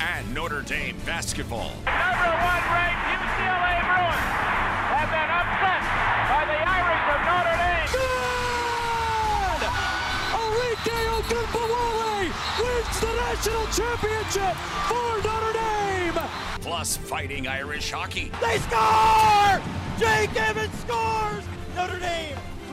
And Notre Dame basketball. Number one ranked UCLA Bruins have been upset by the Irish of Notre Dame. Good! Arike Ogunbowale wins the national championship for Notre Dame! Plus fighting Irish hockey. They score! Jake Evans scores! Notre Dame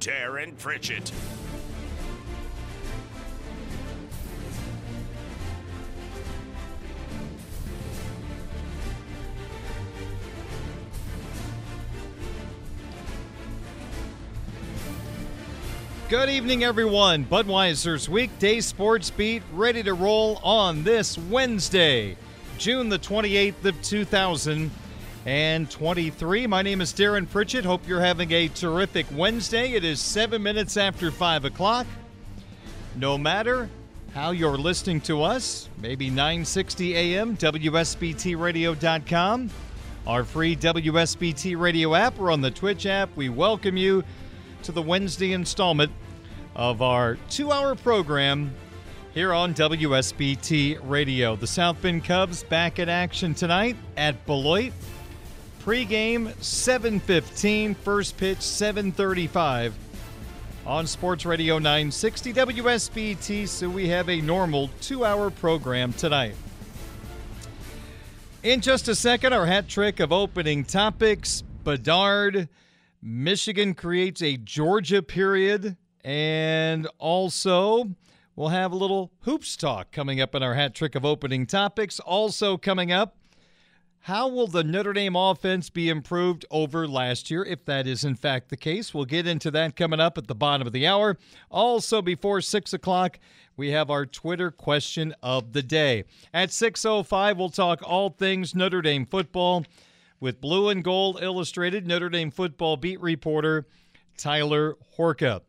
Darin Pritchett. Good evening, everyone. Budweiser's weekday sports beat ready to roll on this Wednesday, June the 28th of 2023. My name is Darin Pritchett. Hope you're having a terrific Wednesday. It is seven minutes after five o'clock. No matter how you're listening to us, maybe 960 AM, WSBTradio.com, our free WSBT radio app, or on the Twitch app. We welcome you to the Wednesday installment of our two hour program here on WSBT Radio. The South Bend Cubs back in action tonight at Beloit. Pre-game 7:15, first pitch 7:35 on Sports Radio 960 WSBT. So we have a normal two-hour program tonight. In just a second, our hat trick of opening topics. Bedard Michigan creates a Georgia period. And also, we'll have a little hoops talk coming up in our hat trick of opening topics. Also, coming up, how will the Notre Dame offense be improved over last year, if that is in fact the case? We'll get into that coming up at the bottom of the hour. Also, before 6 o'clock, we have our Twitter question of the day. At 6.05, we'll talk all things Notre Dame football with Blue and Gold Illustrated Notre Dame football beat reporter Tyler Horka.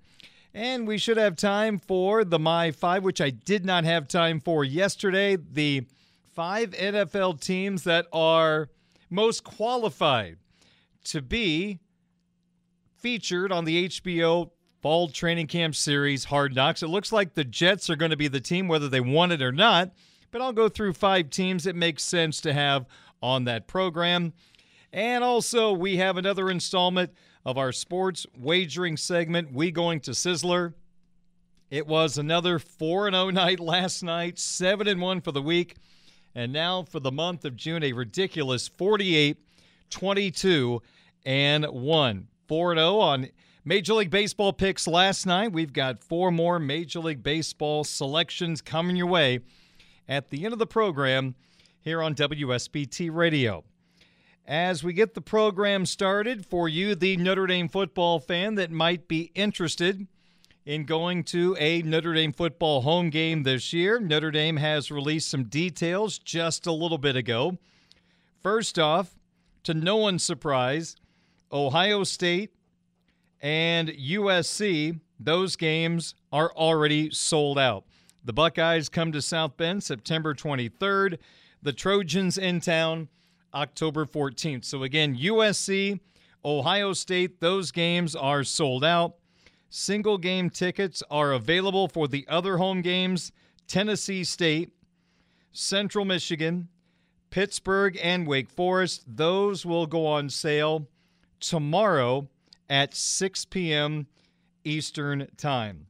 And we should have time for the My Five, which I did not have time for yesterday. The five NFL teams that are most qualified to be featured on the HBO Fall Training Camp Series Hard Knocks. It looks like the Jets are going to be the team, whether they want it or not. But I'll go through five teams it makes sense to have on that program. And also, we have another installment of our sports wagering segment, We Going to Sizzler. It was another 4 0 night last night, 7 and 1 for the week. And now for the month of June, a ridiculous 48 22 and 1. 4 0 on Major League Baseball picks last night. We've got four more Major League Baseball selections coming your way at the end of the program here on WSBT Radio. As we get the program started, for you, the Notre Dame football fan that might be interested in going to a Notre Dame football home game this year, Notre Dame has released some details just a little bit ago. First off, to no one's surprise, Ohio State and USC, those games are already sold out. The Buckeyes come to South Bend September 23rd. The Trojans in town October 14th. So again, USC Ohio State, those games are sold out. Single game tickets are available for the other home games Tennessee State, Central Michigan, Pittsburgh, and Wake Forest. Those will go on sale tomorrow at 6 p.m. Eastern Time.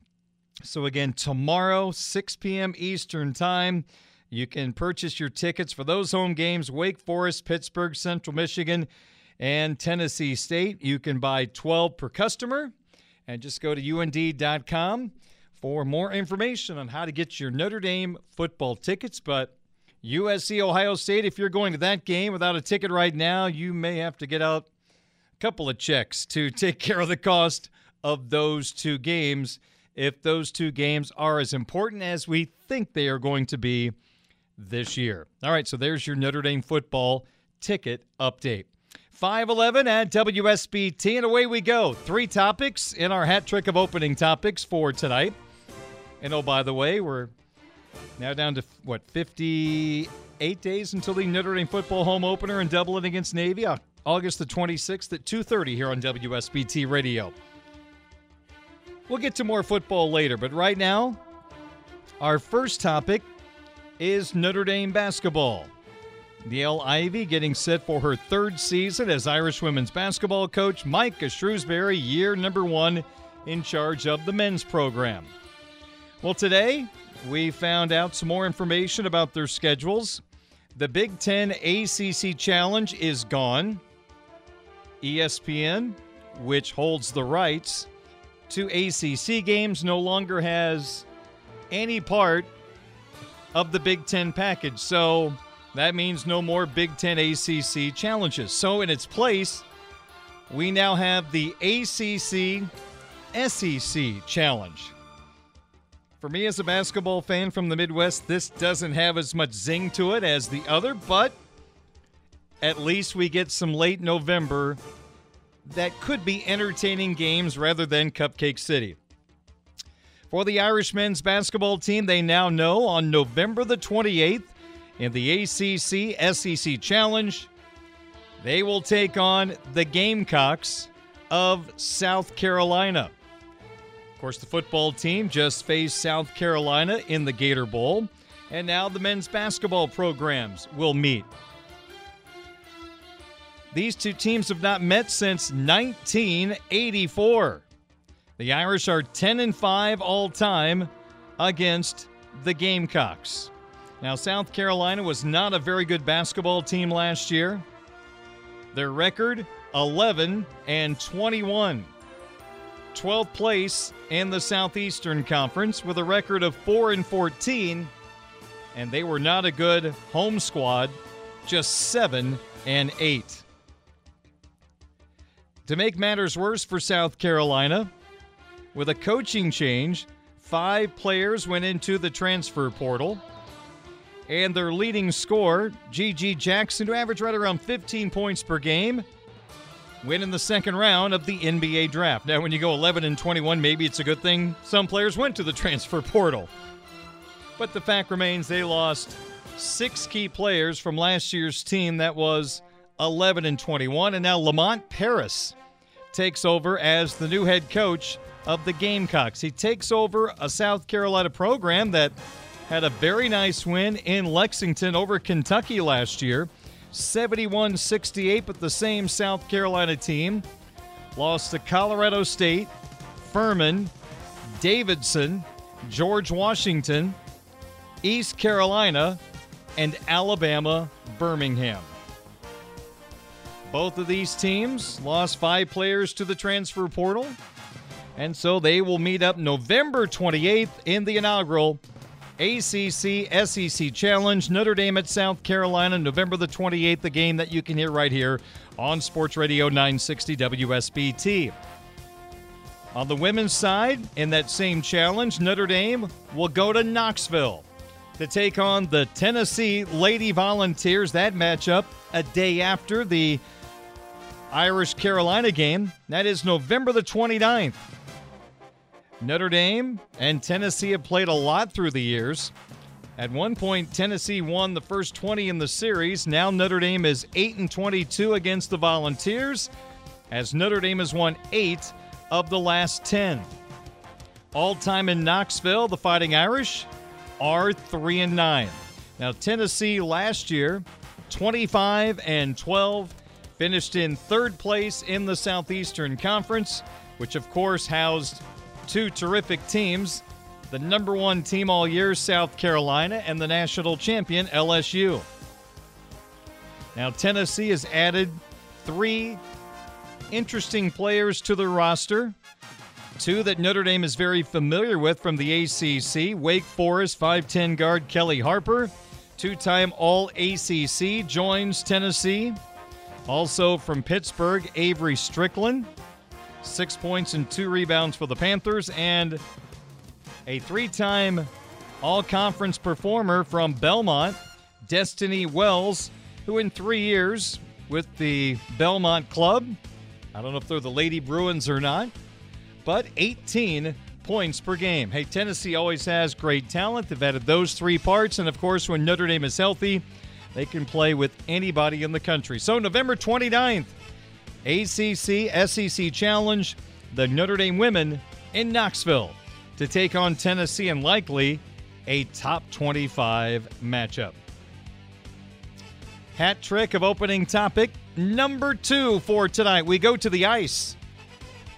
So, again, tomorrow, 6 p.m. Eastern Time, you can purchase your tickets for those home games Wake Forest, Pittsburgh, Central Michigan, and Tennessee State. You can buy 12 per customer and just go to und.com for more information on how to get your Notre Dame football tickets. But USC Ohio State, if you're going to that game without a ticket right now, you may have to get out a couple of checks to take care of the cost of those two games if those two games are as important as we think they are going to be this year. All right, so there's your Notre Dame football ticket update. 511 at WSBT, and away we go. Three topics in our hat trick of opening topics for tonight. And oh, by the way, we're now down to what, 58 days until the Notre Dame football home opener in Dublin against Navy, August the 26th at 2:30 here on WSBT Radio. We'll get to more football later, but right now, our first topic is Notre Dame basketball. Niele Ivy getting set for her third season as Irish women's basketball coach. Micah Shrewsberry, year number one, in charge of the men's program. Well, today we found out some more information about their schedules. The Big Ten ACC Challenge is gone. ESPN, which holds the rights to ACC games, no longer has any part of the Big Ten package. So that means no more Big Ten ACC challenges. So in its place, we now have the ACC SEC challenge. For me, as a basketball fan from the Midwest, this doesn't have as much zing to it as the other, but at least we get some late November that could be entertaining games rather than Cupcake City. For the Irish men's basketball team, they now know on November the 28th in the ACC SEC Challenge, they will take on the Gamecocks of South Carolina. Of course, the football team just faced South Carolina in the Gator Bowl, and now the men's basketball programs will meet. These two teams have not met since 1984. The Irish are 10 and 5 all time against the Gamecocks. Now, South Carolina was not a very good basketball team last year. Their record 11 and 21. 12th place in the Southeastern Conference with a record of 4 and 14, and they were not a good home squad, just 7 and 8. To make matters worse for South Carolina, with a coaching change, five players went into the transfer portal. And their leading scorer, G.G. Jackson, who averaged right around 15 points per game, win in the second round of the NBA draft. Now, when you go 11 and 21, maybe it's a good thing some players went to the transfer portal. But the fact remains they lost six key players from last year's team that was 11 and 21. And now Lamont Paris takes over as the new head coach of the Gamecocks. He takes over a South Carolina program that had a very nice win in Lexington over Kentucky last year. 71 68, but the same South Carolina team lost to Colorado State, Furman, Davidson, George Washington, East Carolina, and Alabama Birmingham. Both of these teams lost five players to the transfer portal, and so they will meet up November 28th in the inaugural ACC SEC Challenge. Notre Dame at South Carolina, November the 28th, the game that you can hear right here on Sports Radio 960 WSBT. On the women's side, in that same challenge, Notre Dame will go to Knoxville to take on the Tennessee Lady Volunteers. That matchup a day after the Irish Carolina game. That is November the 29th. Notre Dame and Tennessee have played a lot through the years. At one point, Tennessee won the first 20 in the series. Now Notre Dame is 8 and 22 against the Volunteers. as Notre Dame has won eight of the last 10. All time in Knoxville, the Fighting Irish are 3 and 9. Now, Tennessee last year, 25 and 12, finished in third place in the Southeastern Conference, which of course housed two terrific teams the number one team all year, South Carolina, and the national champion, LSU. Now, Tennessee has added three interesting players to the roster. Two that Notre Dame is very familiar with from the ACC Wake Forest 5'10 guard Kelly Harper, two time All ACC, joins Tennessee. Also from Pittsburgh, Avery Strickland, six points and two rebounds for the Panthers, and a three time All Conference performer from Belmont, Destiny Wells, who in three years with the Belmont Club, I don't know if they're the Lady Bruins or not, but 18 points per game. Hey, Tennessee always has great talent. They've added those three parts. And of course, when Notre Dame is healthy, they can play with anybody in the country. So, November 29th, ACC SEC Challenge, the Notre Dame women in Knoxville to take on Tennessee and likely a top 25 matchup. Hat trick of opening topic number two for tonight. We go to the ice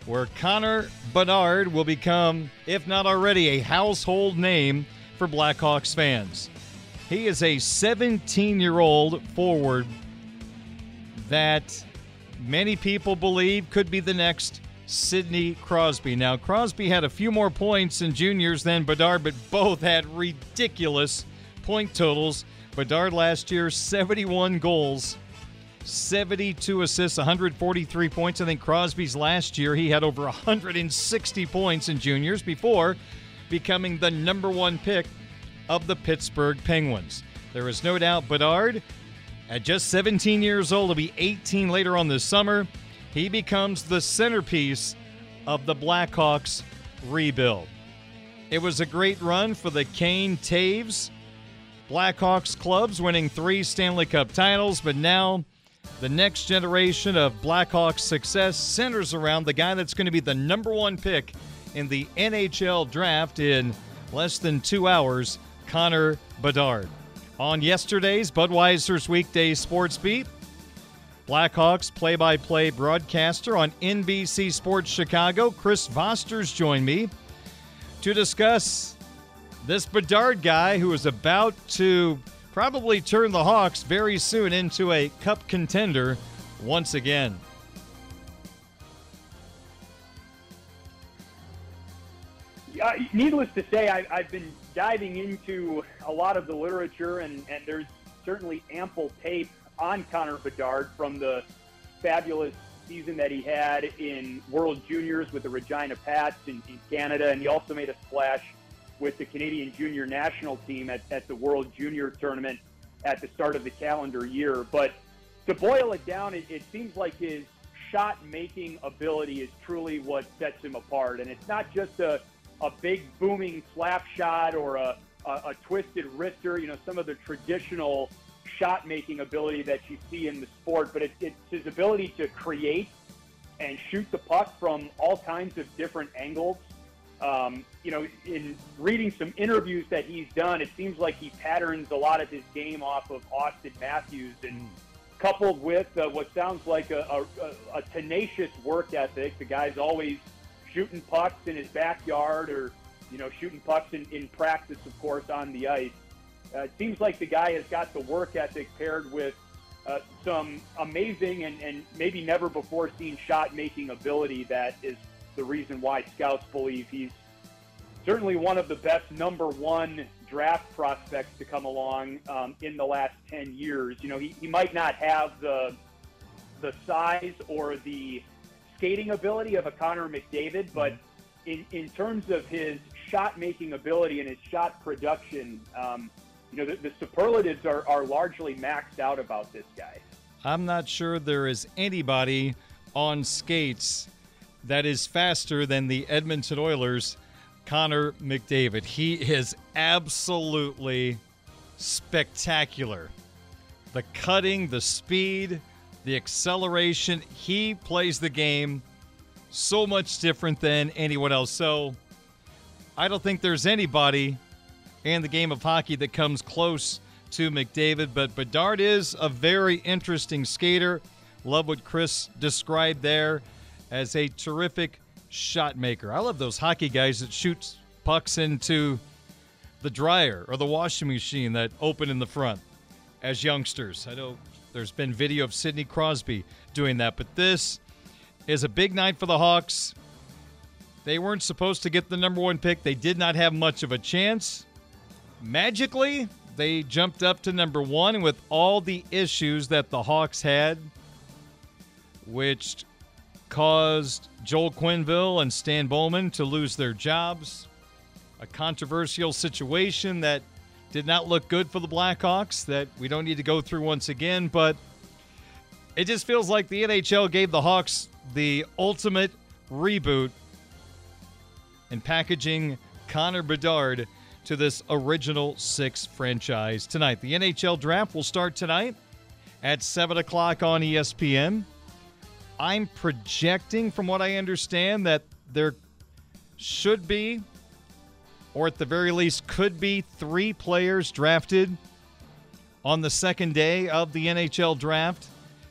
where Connor Bedard will become, if not already, a household name for Blackhawks fans. He is a 17 year old forward that many people believe could be the next Sidney Crosby. Now, Crosby had a few more points in juniors than Bedard, but both had ridiculous point totals. Bedard last year, 71 goals 72 assists, 143 points. I think Crosby's last year, he had over 160 points in juniors before becoming the number one pick of the Pittsburgh Penguins. There is no doubt Bedard, at just 17 years old, will be 18 later on this summer. He becomes the centerpiece of the Blackhawks rebuild. It was a great run for the Kane Toews Blackhawks clubs, winning three Stanley Cup titles, but now the next generation of Blackhawks success centers around the guy that's going to be the number one pick in the NHL draft in less than two hours, Connor Bedard. On yesterday's Budweiser's Weekday Sports Beat, Blackhawks play by play broadcaster on NBC Sports Chicago, Chris Vosters, joined me to discuss this Bedard guy who is about to probably turn the Hawks very soon into a cup contender once again. Uh, needless to say, I, I've been diving into a lot of the literature, and, and there's certainly ample tape on Connor Bedard from the fabulous season that he had in World Juniors with the Regina Pats in, in Canada, and he also made a splash with the Canadian junior national team at, at the World Junior Tournament at the start of the calendar year. But to boil it down, it, it seems like his shot making ability is truly what sets him apart. And it's not just a, a big booming slap shot or a, a, a twisted wrister, you know, some of the traditional shot making ability that you see in the sport, but it, it's his ability to create and shoot the puck from all kinds of different angles um, you know, in reading some interviews that he's done, it seems like he patterns a lot of his game off of Auston Matthews, and mm. coupled with uh, what sounds like a, a, a, tenacious work ethic. The guy's always shooting pucks in his backyard, or you know, shooting pucks in, in practice, of course, on the ice. Uh, it seems like the guy has got the work ethic paired with uh, some amazing and, and maybe never before seen shot making ability that is the reason why scouts believe he's certainly one of the best number one draft prospects to come along um, in the last 10 years. You know, he, he might not have the, the size or the skating ability of a Connor McDavid, but in, in terms of his shot making ability and his shot production, um, you know, the, the superlatives are, are largely maxed out about this guy. I'm not sure there is anybody on skates that is faster than the Edmonton Oilers' Connor McDavid. He is absolutely spectacular. The cutting, the speed, the acceleration. He plays the game so much different than anyone else. So I don't think there's anybody in the game of hockey that comes close to McDavid, but Bedard is a very interesting skater. Love what Chris described there as a terrific shot maker. I love those hockey guys that shoot pucks into the dryer or the washing machine that open in the front as youngsters. I know there's been video of Sidney Crosby doing that, but this is a big night for the Hawks. They weren't supposed to get the number one pick. They did not have much of a chance. Magically, they jumped up to number one with all the issues that the Hawks had, which caused Joel Quenneville and Stan Bowman to lose their jobs. A controversial situation that did not look good for the Blackhawks that we don't need to go through once again, but it just feels like the NHL gave the Hawks the ultimate reboot in packaging Connor Bedard to this original six franchise tonight. The NHL draft will start tonight at 7 o'clock on ESPN. I'm projecting, from what I understand, that there should be, or at the very least could be, three players drafted on the second day of the NHL draft.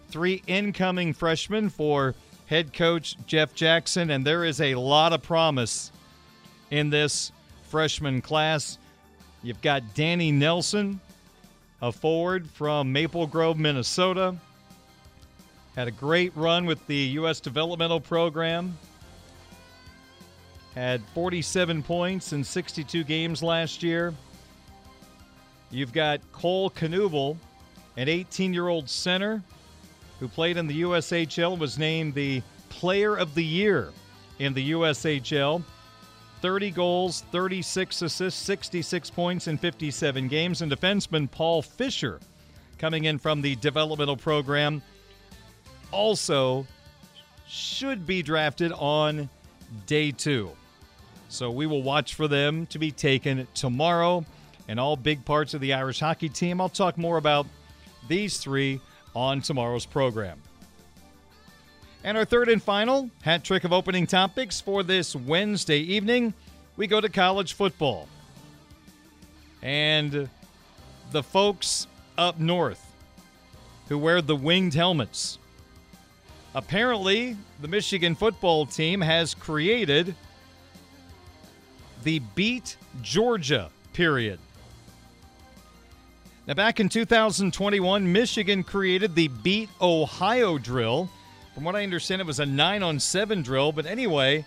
Three incoming freshmen for head coach Jeff Jackson, and there is a lot of promise in this freshman class. You've got Danny Nelson, a forward from Maple Grove, Minnesota. Had a great run with the U.S. developmental program. Had 47 points in 62 games last year. You've got Cole Knuble, an 18 year old center who played in the USHL, was named the Player of the Year in the USHL. 30 goals, 36 assists, 66 points in 57 games. And defenseman Paul Fisher, coming in from the developmental program, also should be drafted on day two. So we will watch for them to be taken tomorrow and all big parts of the Irish hockey team. I'll talk more about these three on tomorrow's program. And our third and final hat trick of opening topics for this Wednesday evening, we go to college football. And the folks up north who wear the winged helmets. Apparently, the Michigan football team has created the Beat Georgia period. Now, back in 2021, Michigan created the Beat Ohio drill from what I understand, it was a nine on seven drill. But anyway,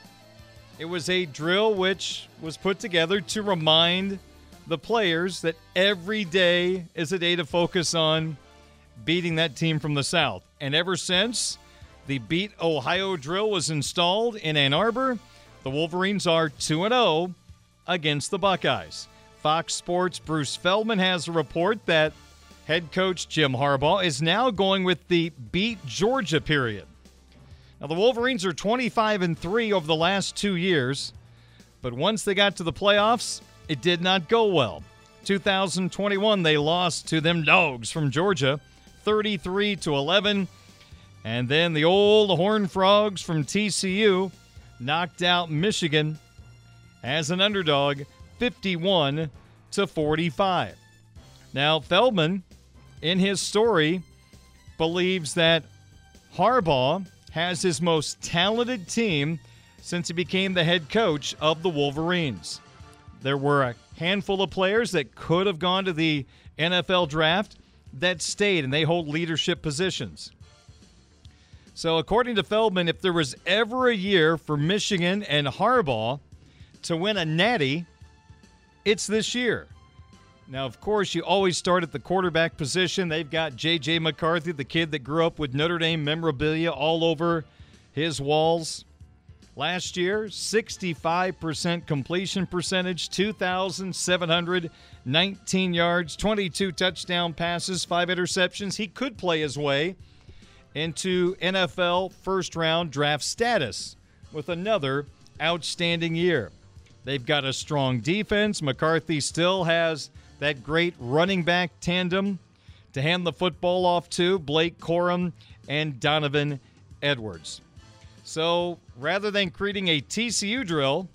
it was a drill which was put together to remind the players that every day is a day to focus on beating that team from the South. And ever since the Beat Ohio drill was installed in Ann Arbor, the Wolverines are 2 0 against the Buckeyes. Fox Sports' Bruce Feldman has a report that head coach Jim Harbaugh is now going with the Beat Georgia period. Now the Wolverines are 25 and 3 over the last 2 years, but once they got to the playoffs, it did not go well. 2021 they lost to them dogs from Georgia 33 to 11, and then the old Horn Frogs from TCU knocked out Michigan as an underdog 51 to 45. Now Feldman in his story believes that Harbaugh has his most talented team since he became the head coach of the Wolverines. There were a handful of players that could have gone to the NFL draft that stayed and they hold leadership positions. So, according to Feldman, if there was ever a year for Michigan and Harbaugh to win a natty, it's this year. Now, of course, you always start at the quarterback position. They've got J.J. McCarthy, the kid that grew up with Notre Dame memorabilia all over his walls. Last year, 65% completion percentage, 2,719 yards, 22 touchdown passes, five interceptions. He could play his way into NFL first round draft status with another outstanding year. They've got a strong defense. McCarthy still has that great running back tandem to hand the football off to Blake Corum and Donovan Edwards. So rather than creating a TCU drill,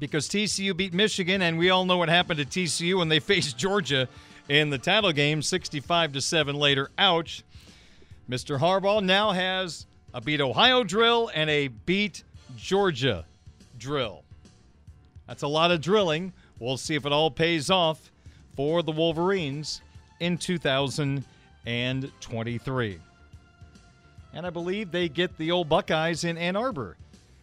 because TCU beat Michigan, and we all know what happened to TCU when they faced Georgia in the title game, 65 to 7 later. Ouch. Mr. Harbaugh now has a beat Ohio drill and a beat Georgia drill. That's a lot of drilling. We'll see if it all pays off for the Wolverines in 2023. And I believe they get the old Buckeyes in Ann Arbor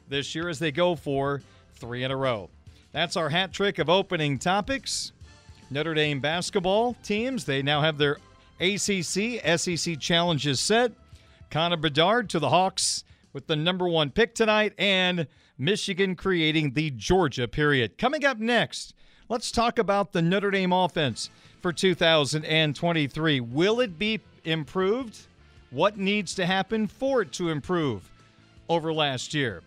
this year as they go for three in a row. That's our hat trick of opening topics. Notre Dame basketball teams, they now have their ACC SEC challenges set. Connor Bedard to the Hawks with the number one pick tonight, and Michigan creating the Georgia period. Coming up next, let's talk about the Notre Dame offense for 2023. Will it be improved? What needs to happen for it to improve over last year?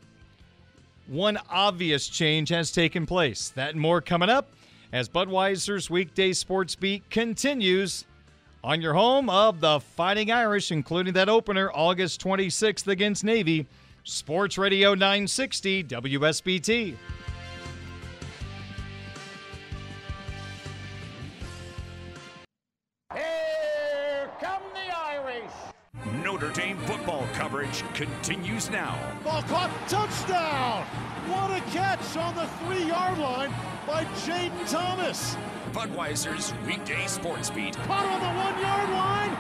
One obvious change has taken place. That and more coming up as Budweiser's weekday sports beat continues on your home of the Fighting Irish, including that opener August 26th against Navy. Sports Radio 960 WSBT. Here come the Irish. Notre Dame football coverage continues now. Ball caught, touchdown! What a catch on the three yard line by Jayden Thomas. Budweiser's weekday sports beat. Caught on the one yard line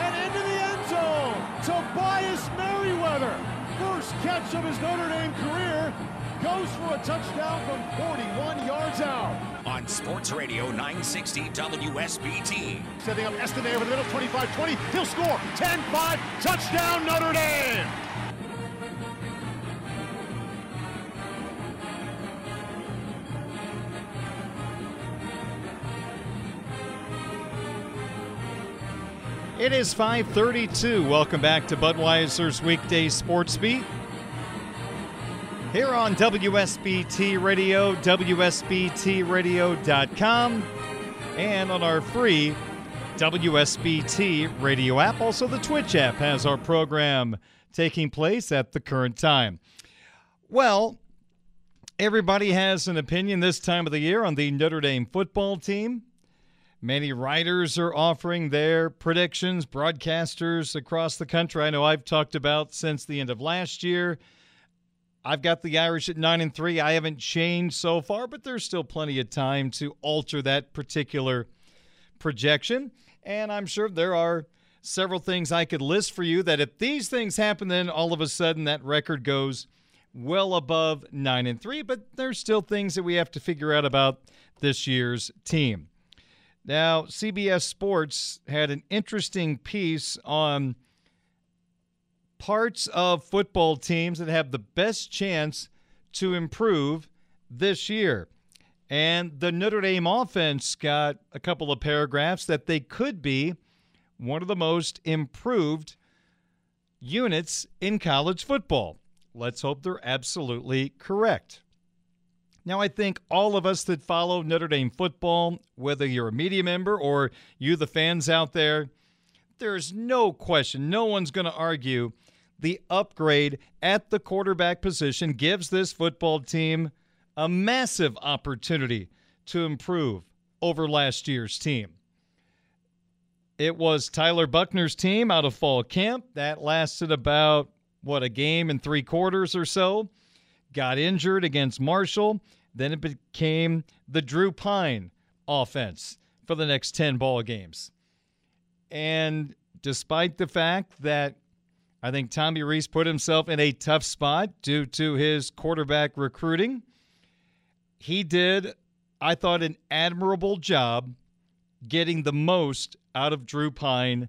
and into the end zone. Tobias Merriweather, first catch of his Notre Dame career, goes for a touchdown from 41 yards out. On Sports Radio 960 WSBT. Setting up Estime over the middle, 25-20. He'll score. 10-5. Touchdown, Notre Dame. It is 532. Welcome back to Budweiser's weekday sports beat. Here on WSBT Radio, WSBTradio.com, and on our free WSBT radio app. Also, the Twitch app has our program taking place at the current time. Well, everybody has an opinion this time of the year on the Notre Dame football team. Many writers are offering their predictions, broadcasters across the country. I know I've talked about since the end of last year. I've got the Irish at 9 and 3. I haven't changed so far, but there's still plenty of time to alter that particular projection. And I'm sure there are several things I could list for you that if these things happen, then all of a sudden that record goes well above 9 and 3. But there's still things that we have to figure out about this year's team. Now, CBS Sports had an interesting piece on parts of football teams that have the best chance to improve this year. And the Notre Dame offense got a couple of paragraphs that they could be one of the most improved units in college football. Let's hope they're absolutely correct. Now, I think all of us that follow Notre Dame football, whether you're a media member or you, the fans out there, there's no question, no one's going to argue the upgrade at the quarterback position gives this football team a massive opportunity to improve over last year's team. It was Tyler Buchner's team out of fall camp. That lasted about, what, a game and three quarters or so. Got injured against Marshall. Then it became the Drew Pyne offense for the next 10 ball games. And despite the fact that I think Tommy Rees put himself in a tough spot due to his quarterback recruiting. He did, I thought, an admirable job getting the most out of Drew Pyne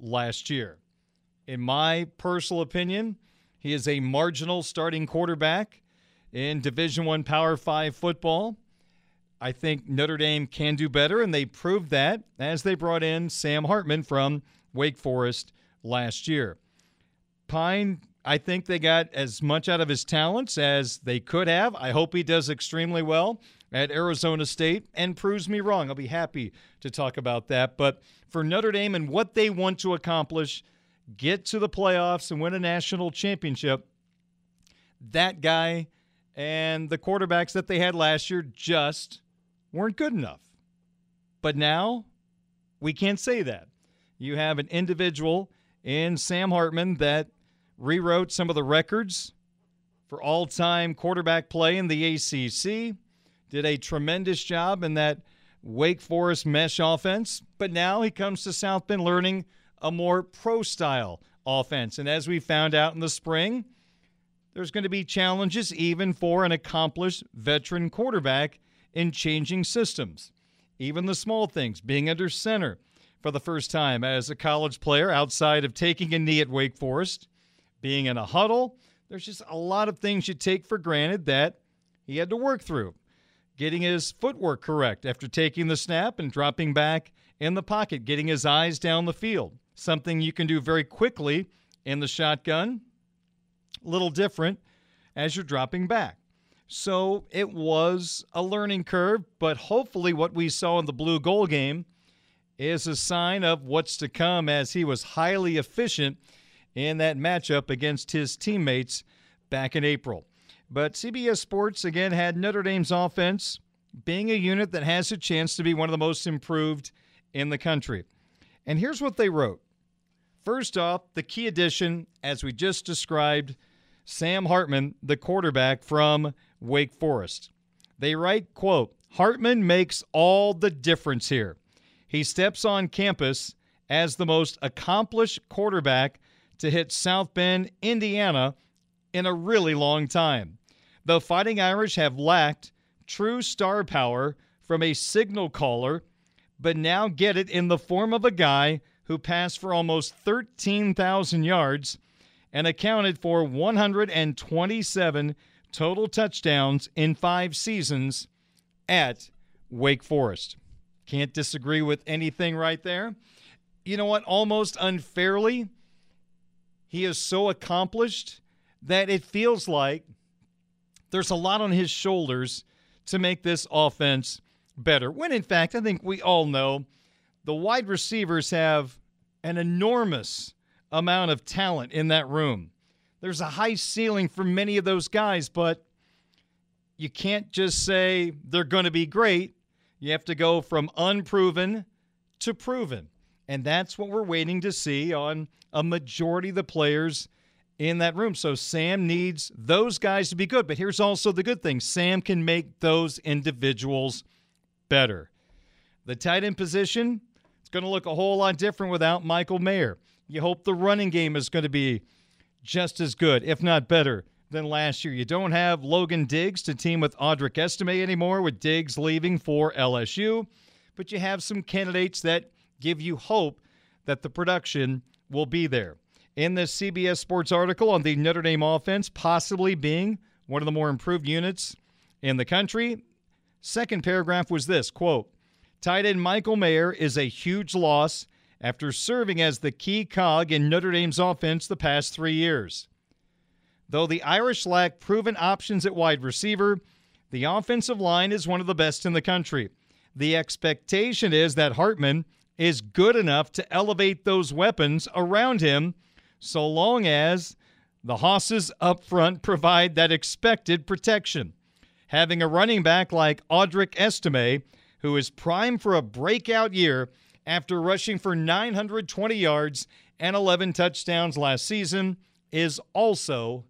last year. In my personal opinion, he is a marginal starting quarterback in Division 1 Power 5 football. I think Notre Dame can do better and they proved that as they brought in Sam Hartman from Wake Forest last year. Pyne, I think they got as much out of his talents as they could have. I hope he does extremely well at Arizona State and proves me wrong. I'll be happy to talk about that. But for Notre Dame and what they want to accomplish, get to the playoffs and win a national championship. That guy and the quarterbacks that they had last year just weren't good enough. But now we can't say that. You have an individual in Sam Hartman that rewrote some of the records for all time quarterback play in the ACC, did a tremendous job in that Wake Forest mesh offense, but now he comes to South Bend learning a more pro style offense. And as we found out in the spring, there's going to be challenges even for an accomplished veteran quarterback in changing systems. Even the small things, being under center for the first time as a college player outside of taking a knee at Wake Forest, being in a huddle. There's just a lot of things you take for granted that he had to work through. Getting his footwork correct after taking the snap and dropping back in the pocket, getting his eyes down the field. Something you can do very quickly in the shotgun. A little different as you're dropping back. So it was a learning curve, but hopefully, what we saw in the Blue-Gold game is a sign of what's to come as he was highly efficient in that matchup against his teammates back in April. But CBS Sports again had Notre Dame's offense being a unit that has a chance to be one of the most improved in the country. And here's what they wrote. First off, the key addition, as we just described, Sam Hartman, the quarterback from Wake Forest. They write, quote, Hartman makes all the difference here. He steps on campus as the most accomplished quarterback to hit South Bend, Indiana in a really long time. The Fighting Irish have lacked true star power from a signal caller, but now get it in the form of a guy who passed for almost 13,000 yards and accounted for 127 total touchdowns in five seasons at Wake Forest. Can't disagree with anything right there. You know what? Almost unfairly, he is so accomplished that it feels like there's a lot on his shoulders to make this offense better. When in fact, I think we all know the wide receivers have an enormous amount of talent in that room. There's a high ceiling for many of those guys, but you can't just say they're going to be great. You have to go from unproven to proven. And that's what we're waiting to see on a majority of the players in that room. So Sam needs those guys to be good. But here's also the good thing Sam can make those individuals better. The tight end position, going to look a whole lot different without Michael Mayer. You hope the running game is going to be just as good, if not better, than last year. You don't have Logan Diggs to team with Audric Estime anymore, with Diggs leaving for LSU, but you have some candidates that give you hope that the production will be there. In this CBS Sports article on the Notre Dame offense possibly being one of the more improved units in the country, second paragraph was this quote, Tight end Michael Mayer is a huge loss after serving as the key cog in Notre Dame's offense the past three years. Though the Irish lack proven options at wide receiver, the offensive line is one of the best in the country. The expectation is that Hartman is good enough to elevate those weapons around him so long as the Hosses up front provide that expected protection. Having a running back like Audric Estime, who is primed for a breakout year, after rushing for 920 yards and 11 touchdowns last season is also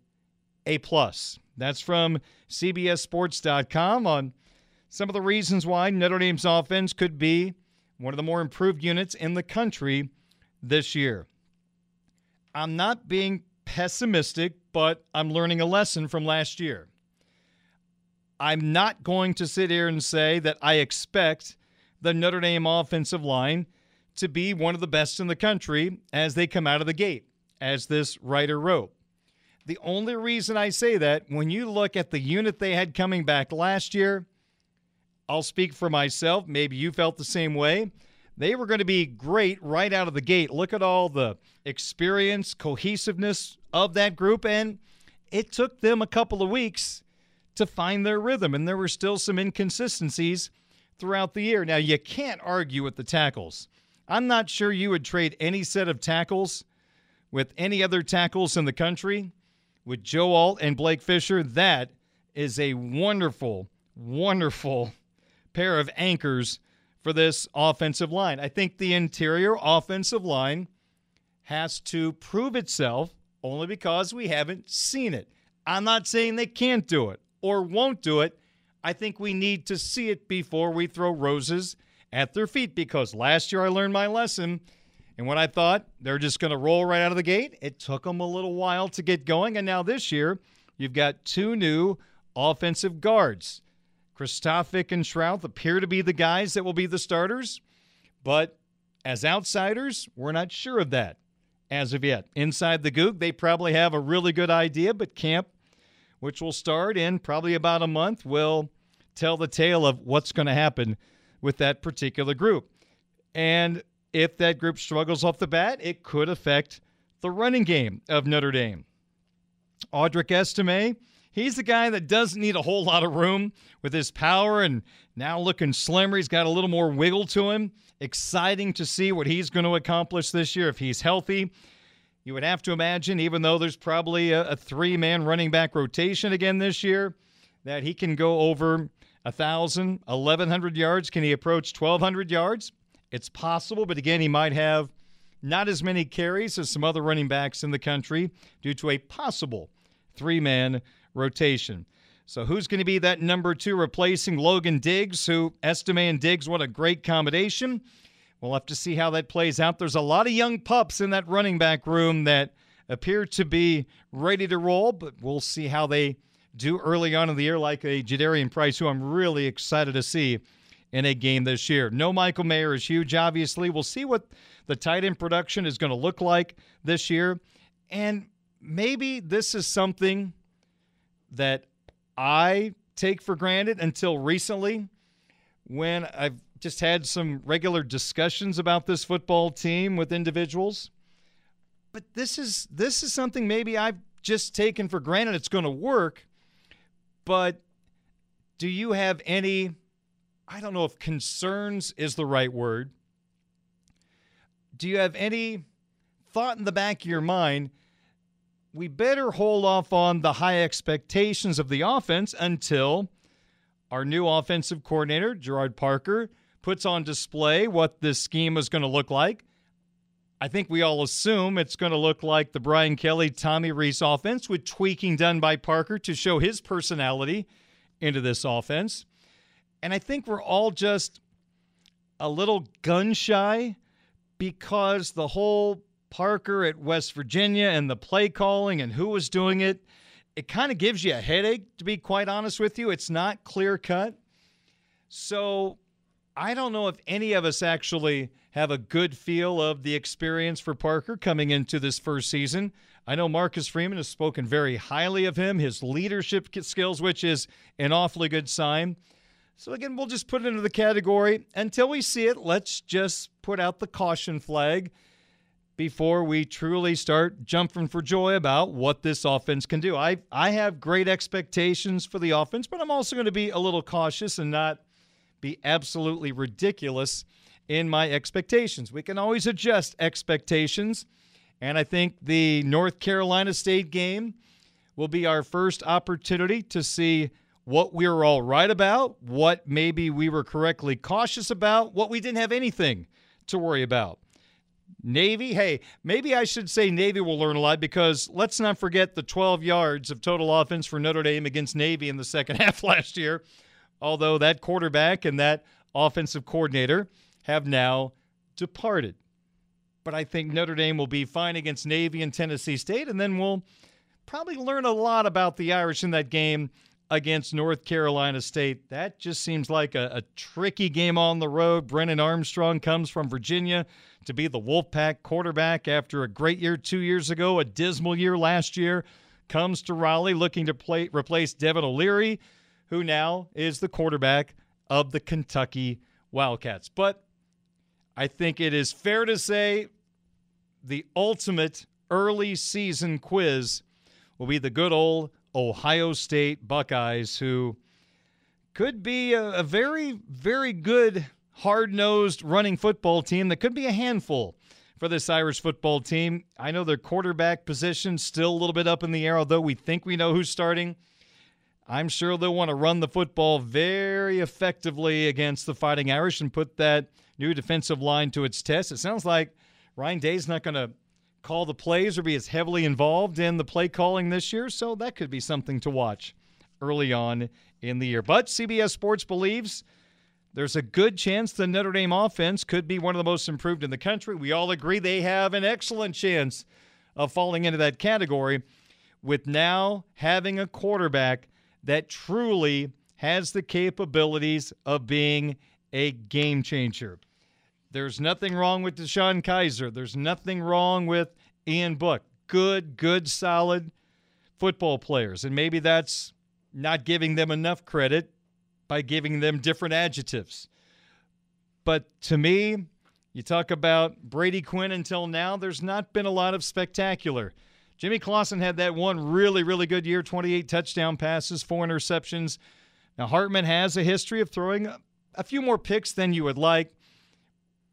a plus. That's from CBSSports.com on some of the reasons why Notre Dame's offense could be one of the more improved units in the country this year. I'm not being pessimistic, but I'm learning a lesson from last year. I'm not going to sit here and say that I expect the Notre Dame offensive line to be one of the best in the country as they come out of the gate, as this writer wrote. The only reason I say that, when you look at the unit they had coming back last year, I'll speak for myself. Maybe you felt the same way. They were going to be great right out of the gate. Look at all the experience, cohesiveness of that group. And it took them a couple of weeks to find their rhythm. And there were still some inconsistencies throughout the year. Now, you can't argue with the tackles. I'm not sure you would trade any set of tackles with any other tackles in the country, with Joe Alt and Blake Fisher, that is a wonderful, wonderful pair of anchors for this offensive line. I think the interior offensive line has to prove itself only because we haven't seen it. I'm not saying they can't do it or won't do it. I think we need to see it before we throw roses at their feet because last year I learned my lesson. And when I thought they're just going to roll right out of the gate, it took them a little while to get going. And now this year, you've got two new offensive guards. Kristofic and Schrauth appear to be the guys that will be the starters, but as outsiders, we're not sure of that as of yet. Inside the Gug, they probably have a really good idea, but camp, which will start in probably about a month, will tell the tale of what's going to happen with that particular group. And if that group struggles off the bat, it could affect the running game of Notre Dame. Audric Estime, he's the guy that doesn't need a whole lot of room with his power and now looking slimmer. He's got a little more wiggle to him. Exciting to see what he's going to accomplish this year if he's healthy. You would have to imagine, even though there's probably a, a three man running back rotation again this year, that he can go over 1,000, 1,100 yards. Can he approach 1,200 yards? It's possible, but again, he might have not as many carries as some other running backs in the country due to a possible three man rotation. So, who's going to be that number two replacing Logan Diggs, who Estime and Diggs, what a great combination? We'll have to see how that plays out. There's a lot of young pups in that running back room that appear to be ready to roll, but we'll see how they do early on in the year, like a Jadarian Price, who I'm really excited to see in a game this year. No Michael Mayer is huge, obviously. We'll see what the tight end production is going to look like this year. And maybe this is something that I take for granted until recently when I've just had some regular discussions about this football team with individuals. But this is this is something maybe I've just taken for granted it's going to work. But do you have any I don't know if concerns is the right word. Do you have any thought in the back of your mind? We better hold off on the high expectations of the offense until our new offensive coordinator, Gerard Parker, puts on display what this scheme is going to look like. I think we all assume it's going to look like the Brian Kelly, Tommy Rees offense with tweaking done by Parker to show his personality into this offense. And I think we're all just a little gun shy because the whole Parker at West Virginia and the play calling and who was doing it, it kind of gives you a headache, to be quite honest with you. It's not clear cut. So I don't know if any of us actually have a good feel of the experience for Parker coming into this first season. I know Marcus Freeman has spoken very highly of him, his leadership skills, which is an awfully good sign. So, again, we'll just put it into the category. Until we see it, let's just put out the caution flag before we truly start jumping for joy about what this offense can do. I, I have great expectations for the offense, but I'm also going to be a little cautious and not be absolutely ridiculous in my expectations. We can always adjust expectations. And I think the North Carolina State game will be our first opportunity to see what we were all right about, what maybe we were correctly cautious about, what we didn't have anything to worry about. Navy, hey, maybe I should say Navy will learn a lot because let's not forget the 12 yards of total offense for Notre Dame against Navy in the second half last year. Although that quarterback and that offensive coordinator have now departed. But I think Notre Dame will be fine against Navy and Tennessee State, and then we'll probably learn a lot about the Irish in that game against North Carolina State. That just seems like a, a, tricky game on the road. Brennan Armstrong comes from Virginia to be the Wolfpack quarterback after a great year two years ago, a dismal year last year. Comes to Raleigh looking to play, replace Devin O'Leary, who now is the quarterback of the Kentucky Wildcats. But I think it is fair to say the ultimate early season quiz will be the good old Ohio State Buckeyes, who could be a, a very, very good, hard nosed running football team that could be a handful for this Irish football team. I know their quarterback position still a little bit up in the air, although we think we know who's starting. I'm sure they'll want to run the football very effectively against the Fighting Irish and put that new defensive line to its test. It sounds like Ryan Day's not going to call the plays or be as heavily involved in the play calling this year, so that could be something to watch early on in the year. But CBS Sports believes there's a good chance the Notre Dame offense could be one of the most improved in the country. We all agree they have an excellent chance of falling into that category with now having a quarterback that truly has the capabilities of being a game changer. There's nothing wrong with DeShone Kizer. There's nothing wrong with Ian Book. Good, good, solid football players. And maybe that's not giving them enough credit by giving them different adjectives. But to me, you talk about Brady Quinn until now, there's not been a lot of spectacular. Jimmy Clausen had that one really, really good year 28 touchdown passes, four interceptions. Now, Hartman has a history of throwing a few more picks than you would like,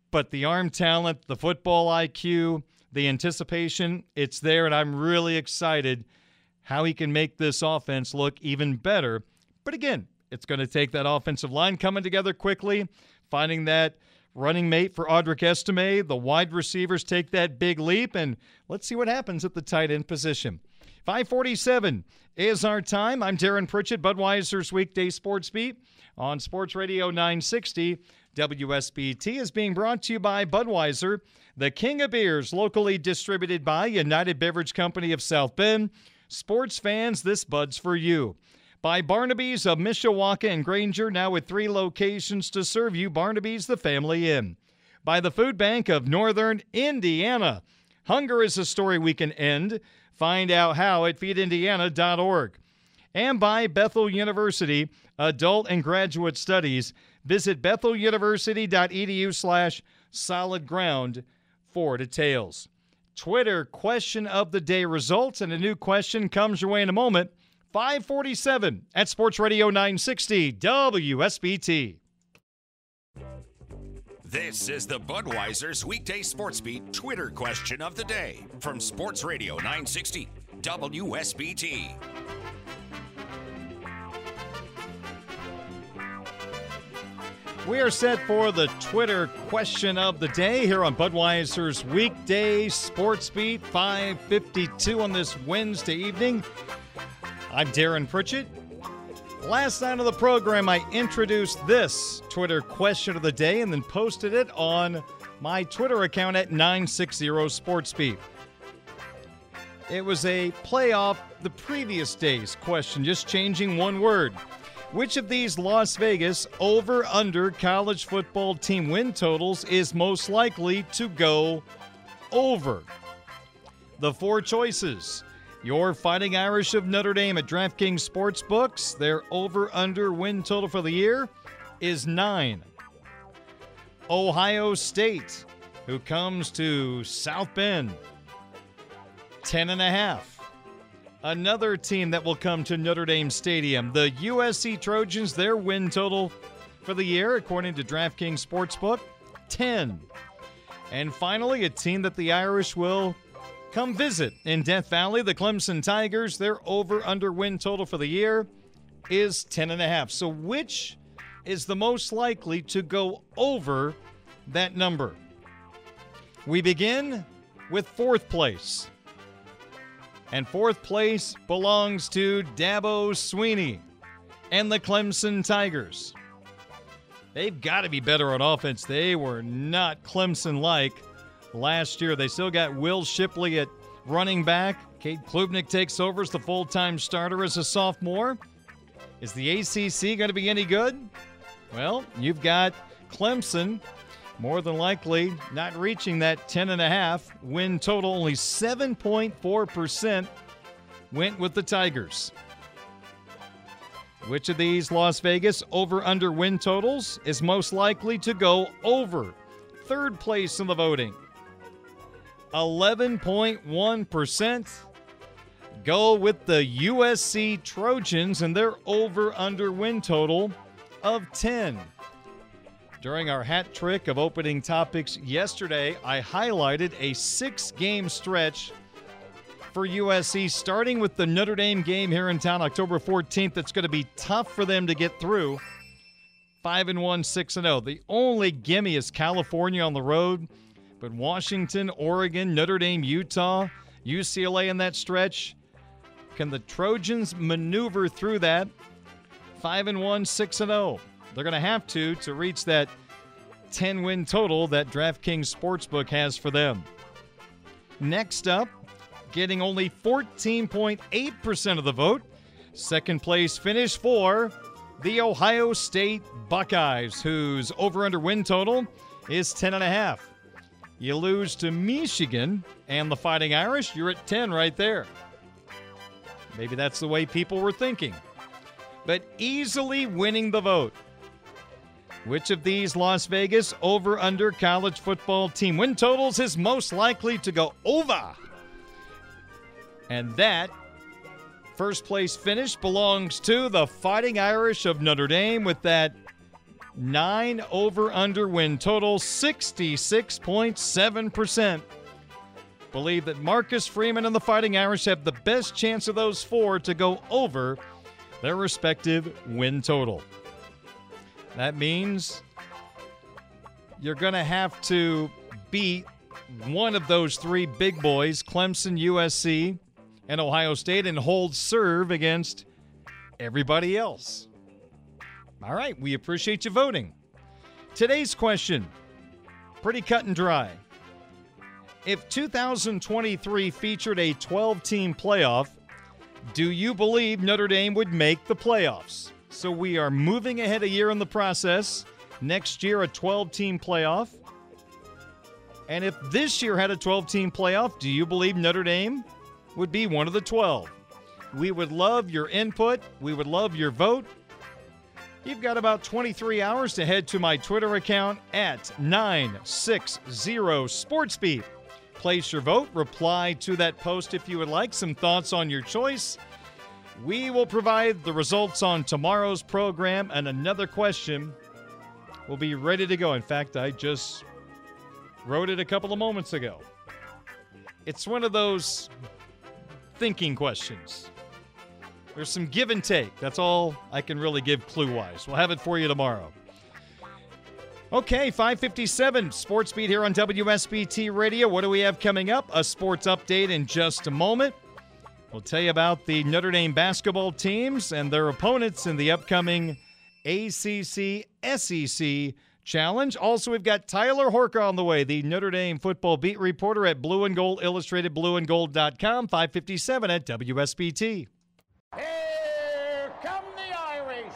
but the arm talent, the football IQ, the anticipation, it's there, and I'm really excited how he can make this offense look even better. But again, it's going to take that offensive line coming together quickly, finding that running mate for Audric Estime. The wide receivers take that big leap, and let's see what happens at the tight end position. 547 is our time. I'm Darin Pritchett, Budweiser's weekday sports beat on Sports Radio 960. WSBT is being brought to you by Budweiser, the king of beers, locally distributed by United Beverage Company of South Bend. Sports fans, this Bud's for you by Barnaby's of Mishawaka and Granger, now with three locations to serve you. Barnaby's, the family inn. By the Food Bank of Northern Indiana. Hunger is a story we can end. Find out how at feedindiana.org. And by Bethel University, Adult and Graduate Studies. Visit betheluniversity.edu slash solid ground for details. Twitter question of the day results, and a new question comes your way in a moment. 547 at Sports Radio 960 WSBT. This is the Budweiser's weekday sports beat Twitter question of the day from Sports Radio 960 WSBT. We are set for the Twitter question of the day here on Budweiser's weekday sports beat 552 on this Wednesday evening. I'm Darin Pritchett. Last night of the program, I introduced this Twitter question of the day and then posted it on my Twitter account at 960 SportsBeat. It was a playoff the previous day's question, just changing one word. Which of these Las Vegas over under college football team win totals is most likely to go over? The four choices your Fighting Irish of Notre Dame at DraftKings Sportsbooks, their over under win total for the year is nine. Ohio State, who comes to South Bend, 10 and a half. Another team that will come to Notre Dame Stadium, the USC Trojans, their win total for the year, according to DraftKings Sportsbook, 10. And finally, a team that the Irish will Come visit in Death Valley. The Clemson Tigers, their over under win total for the year is 10.5. So, which is the most likely to go over that number? We begin with fourth place. And fourth place belongs to Dabo Swinney and the Clemson Tigers. They've got to be better on offense. They were not Clemson like last year. They still got Will Shipley at running back. Cade Klubnik takes over as the full time starter as a sophomore. Is the ACC going to be any good? Well, you've got Clemson more than likely not reaching that 10.5 win total. Only 7.4% went with the Tigers. Which of these Las Vegas over under win totals is most likely to go over? Third place in the voting 11.1%. Go with the USC Trojans and their over under win total of 10. During our hat trick of opening topics yesterday, I highlighted a six game stretch for USC, starting with the Notre Dame game here in town October 14th. It's going to be tough for them to get through. 5 and 1, 6 and 0. The only gimme is California on the road, but Washington, Oregon, Notre Dame, Utah, UCLA in that stretch. Can the Trojans maneuver through that? 5 and 1, 6 and 0. They're going to have to to reach that 10 win total that DraftKings Sportsbook has for them. Next up, getting only 14.8% of the vote. Second place finish for the Ohio State Buckeyes, whose over under win total is 10.5. You lose to Michigan and the Fighting Irish, you're at 10 right there. Maybe that's the way people were thinking. But easily winning the vote. Which of these Las Vegas over under college football team win totals is most likely to go over? And that first place finish belongs to the Fighting Irish of Notre Dame with that nine over under win total, 66.7%. Believe that Marcus Freeman and the Fighting Irish have the best chance of those four to go over their respective win total. That means you're going to have to beat one of those three big boys, Clemson, USC, and Ohio State, and hold serve against everybody else. All right, we appreciate you voting. Today's question pretty cut and dry. If 2023 featured a 12 team playoff, do you believe Notre Dame would make the playoffs? So we are moving ahead a year in the process. Next year, a 12 team playoff. And if this year had a 12 team playoff, do you believe Notre Dame would be one of the 12? We would love your input. We would love your vote. You've got about 23 hours to head to my Twitter account at 960 SportsBeat. Place your vote, reply to that post if you would like, some thoughts on your choice. We will provide the results on tomorrow's program, and another question will be ready to go. In fact, I just wrote it a couple of moments ago. It's one of those thinking questions. There's some give and take. That's all I can really give clue wise. We'll have it for you tomorrow. Okay, 557 Sports Beat here on WSBT Radio. What do we have coming up? A sports update in just a moment. We'll tell you about the Notre Dame basketball teams and their opponents in the upcoming ACC SEC Challenge. Also, we've got Tyler Horka on the way, the Notre Dame football beat reporter at Blue and Gold Illustrated, blueandgold.com, 557 at WSBT. Here come the Irish.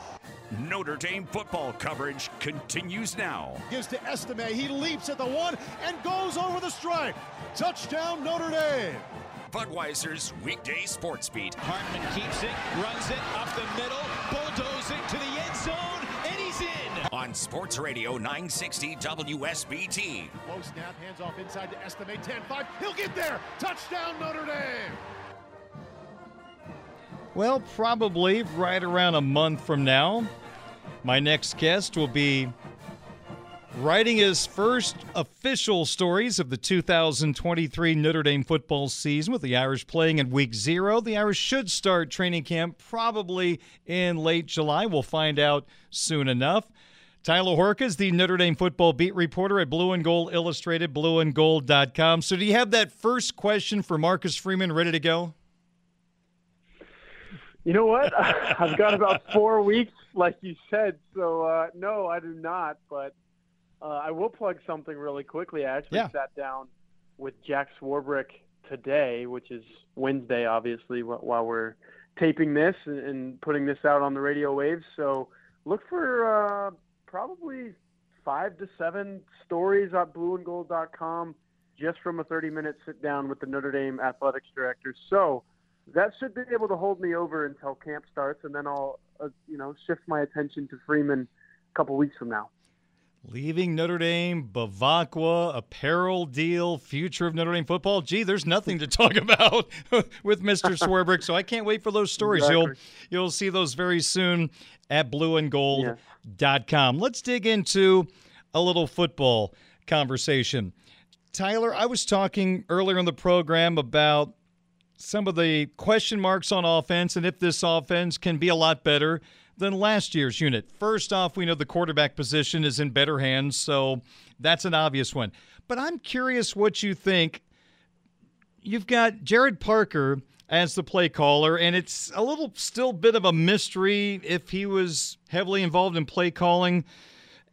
Notre Dame football coverage continues now. Gives to Estime. He leaps at the one and goes over the stripe. Touchdown, Notre Dame. Budweiser's weekday sports beat. Hartman keeps it, runs it up the middle, bulldozing to the end zone, and he's in. On Sports Radio 960 WSBT. Low snap, hands off inside to Estime. 10-5. He'll get there. Touchdown, Notre Dame. Well, probably right around a month from now, my next guest will be writing his first official stories of the 2023 Notre Dame football season with the Irish playing in week zero. The Irish should start training camp probably in late July. We'll find out soon enough. Tyler Horka is the Notre Dame football beat reporter at Blue and Gold Illustrated, blueandgold.com. So, do you have that first question for Marcus Freeman ready to go? You know what? I've got about four weeks, like you said. So uh, no, I do not. But uh, I will plug something really quickly. I actually Yeah. sat down with Jack Swarbrick today, which is Wednesday, obviously, while we're taping this and, putting this out on the radio waves. So look for uh, probably five to seven stories at blueandgold.com just from a 30-minute sit-down with the Notre Dame athletics director. So that should be able to hold me over until camp starts, and then I'll, uh, you know, shift my attention to Freeman a couple weeks from now. Leaving Notre Dame, Bevacqua, apparel deal, future of Notre Dame football. Gee, there's nothing to talk about with Mr. Swarbrick, so I can't wait for those stories. You'll you'll see those very soon at blueandgold.com. Let's dig into a little football conversation. Tyler, I was talking earlier in the program about some of the question marks on offense and if this offense can be a lot better than last year's unit. First off, we know the quarterback position is in better hands, so that's an obvious one. But I'm curious what you think. You've got Gerard Parker as the play caller, and it's a little still bit of a mystery if he was heavily involved in play calling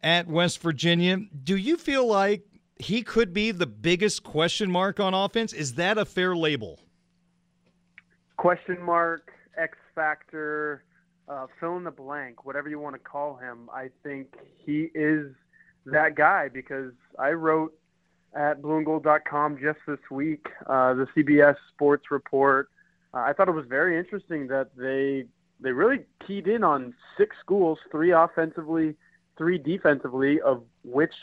at West Virginia. Do you feel like he could be the biggest question mark on offense? Is that a fair label? Question mark, X factor, uh, fill in the blank, whatever you want to call him. I think he is that guy because I wrote at blueandgold.com just this week uh, the CBS Sports Report. Uh, I thought it was very interesting that they they really keyed in on six schools, three offensively, three defensively, of which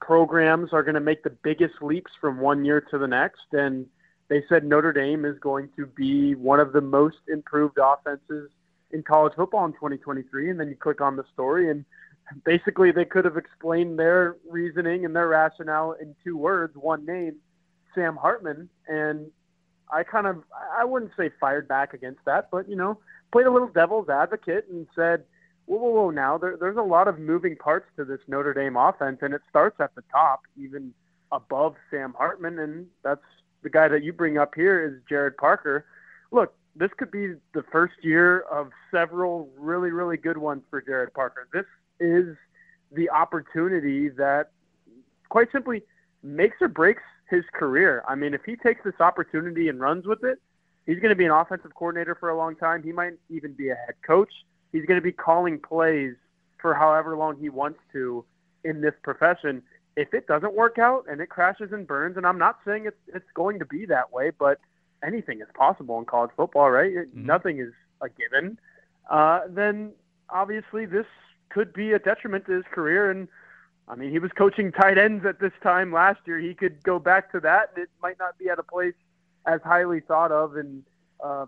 programs are going to make the biggest leaps from one year to the next. And they said Notre Dame is going to be one of the most improved offenses in college football in 2023. And then you click on the story, and basically they could have explained their reasoning and their rationale in two words, one name, Sam Hartman. And I kind of, I wouldn't say fired back against that, but, you know, played a little devil's advocate and said, whoa, whoa, whoa, now there, there's a lot of moving parts to this Notre Dame offense, and it starts at the top, even above Sam Hartman, and that's the guy that you bring up here is Gerard Parker. Look, this could be the first year of several really, really good ones for Gerard Parker. This is the opportunity that, quite simply, makes or breaks his career. I mean, if he takes this opportunity and runs with it, he's going to be an offensive coordinator for a long time. He might even be a head coach. He's going to be calling plays for however long he wants to in this profession. If it doesn't work out and it crashes and burns, and I'm not saying it's it's going to be that way, but anything is possible in college football, right? Mm-hmm. Nothing is a given. Uh, then obviously this could be a detriment to his career. And I mean, he was coaching tight ends at this time last year. He could go back to that. And it might not be at a place as highly thought of and uh,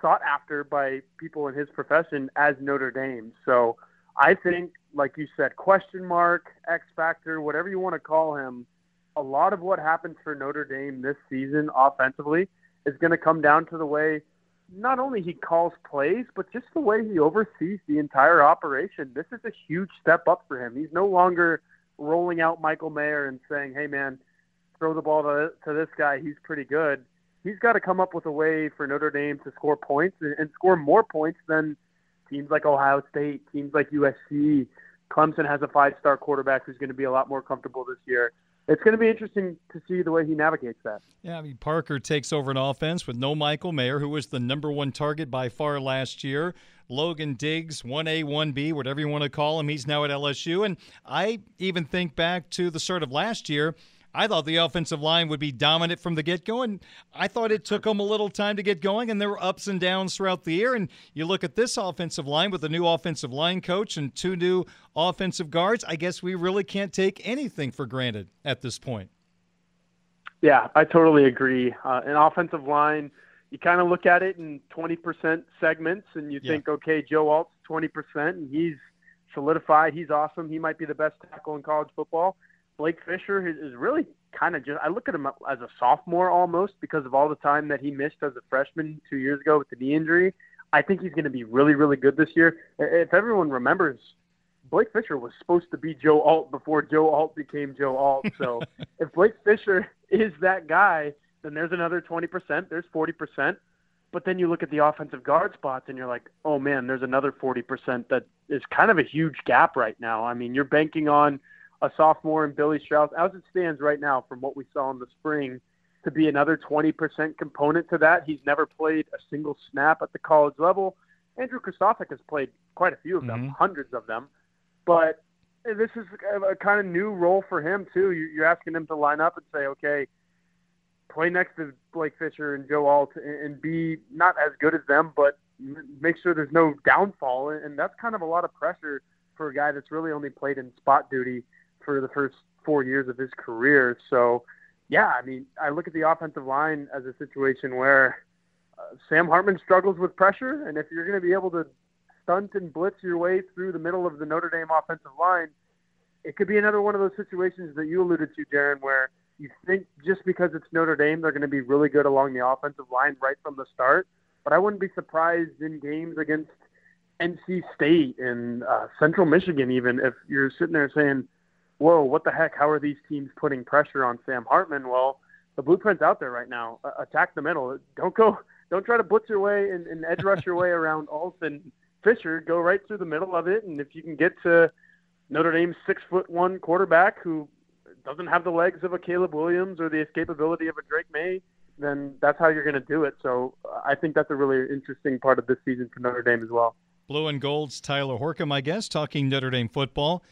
sought after by people in his profession as Notre Dame. So I think, like you said, question mark, X factor, whatever you want to call him, a lot of what happens for Notre Dame this season offensively is going to come down to the way not only he calls plays, but just the way he oversees the entire operation. This is a huge step up for him. He's no longer rolling out Michael Mayer and saying, "Hey, man, throw the ball to, to this guy. He's pretty good." He's got to come up with a way for Notre Dame to score points and, and score more points than teams like Ohio State, teams like USC. Clemson has a five-star quarterback who's going to be a lot more comfortable this year it's going to be interesting to see the way he navigates that. Yeah, I mean, Parker takes over an offense with no Michael Mayer, who was the number one target by far last year. Logan Diggs, 1A, 1B, whatever you want to call him, he's now at LSU. And I even think back to the start of last year I thought the offensive line would be dominant from the get go, and I thought it took them a little time to get going, and there were ups and downs throughout the year. And you look at this offensive line with a new offensive line coach and two new offensive guards, I guess we really can't take anything for granted at this point. Yeah, I totally agree. Uh, an offensive line, you kind of look at it in 20% segments, and you yeah. think, okay, Joe Alt's 20%, and he's solidified. He's awesome. He might be the best tackle in college football Blake Fisher is really kind of just. I look at him as a sophomore almost because of all the time that he missed as a freshman two years ago with the knee injury. I think he's going to be really, really good this year. If everyone remembers, Blake Fisher was supposed to be Joe Alt before Joe Alt became Joe Alt. So if Blake Fisher is that guy, then there's another 20%, there's 40%. But then you look at the offensive guard spots and you're like, oh man, there's another 40% that is kind of a huge gap right now. I mean, you're banking on a sophomore in Billy Schrauth, as it stands right now from what we saw in the spring, to be another 20% component to that. He's never played a single snap at the college level. Andrew Kristofic has played quite a few of them, mm-hmm. hundreds of them. But this is a, a kind of new role for him, too. You're asking him to line up and say, okay, play next to Blake Fisher and Joe Alt and be not as good as them, but make sure there's no downfall. And that's kind of a lot of pressure for a guy that's really only played in spot duty for the first four years of his career. So, yeah, I mean, I look at the offensive line as a situation where uh, Sam Hartman struggles with pressure, and if you're going to be able to stunt and blitz your way through the middle of the Notre Dame offensive line, it could be another one of those situations that you alluded to, Darin, where you think just because it's Notre Dame, they're going to be really good along the offensive line right from the start. But I wouldn't be surprised in games against NC State and uh, Central Michigan, even if you're sitting there saying, "Whoa, what the heck? How are these teams putting pressure on Sam Hartman?" Well, the blueprint's out there right now. Uh, attack the middle. Don't go. Don't try to blitz your way and, and edge rush your way around Alston Fisher. Go right through the middle of it, and if you can get to Notre Dame's six foot one quarterback who doesn't have the legs of a Caleb Williams or the escapability of a Drake Maye, then that's how you're going to do it. So I think that's a really interesting part of this season for Notre Dame as well. Blue and Gold's Tyler Horka, my guest, talking Notre Dame football.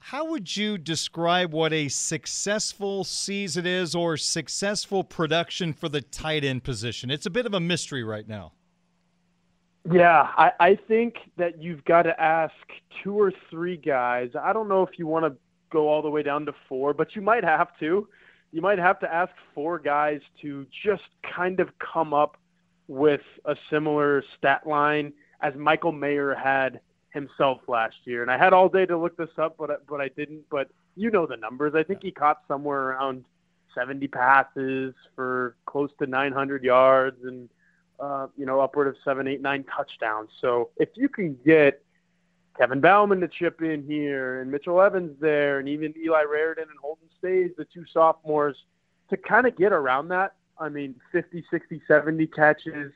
How would you describe what a successful season is or successful production for the tight end position? It's a bit of a mystery right now. Yeah, I, I think that you've got to ask two or three guys. I don't know if you want to go all the way down to four, but you might have to. You might have to ask four guys to just kind of come up with a similar stat line as Michael Mayer had himself last year. And I had all day to look this up, but but I didn't. But you know the numbers. I think he caught somewhere around 70 passes for close to 900 yards and uh, you know upward of seven, eight, nine touchdowns. So if you can get Kevin Bauman to chip in here and Mitchell Evans there and even Eli Raridon and Holden Staes, the two sophomores, to kind of get around that. I mean, 50, 60, 70 catches,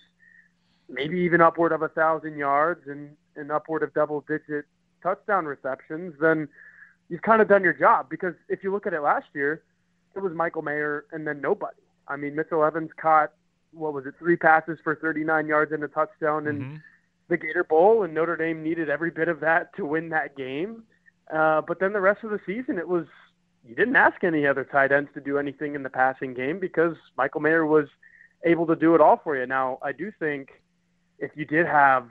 maybe even upward of a thousand yards and, and upward of double digit touchdown receptions, then you've kind of done your job. Because if you look at it last year, it was Michael Mayer and then nobody. I mean, Mitchell Evans caught what was it, three passes for 39 yards and a touchdown, and mm-hmm. the Gator Bowl, and Notre Dame needed every bit of that to win that game. Uh, but then the rest of the season, it was you didn't ask any other tight ends to do anything in the passing game because Michael Mayer was able to do it all for you. Now, I do think if you did have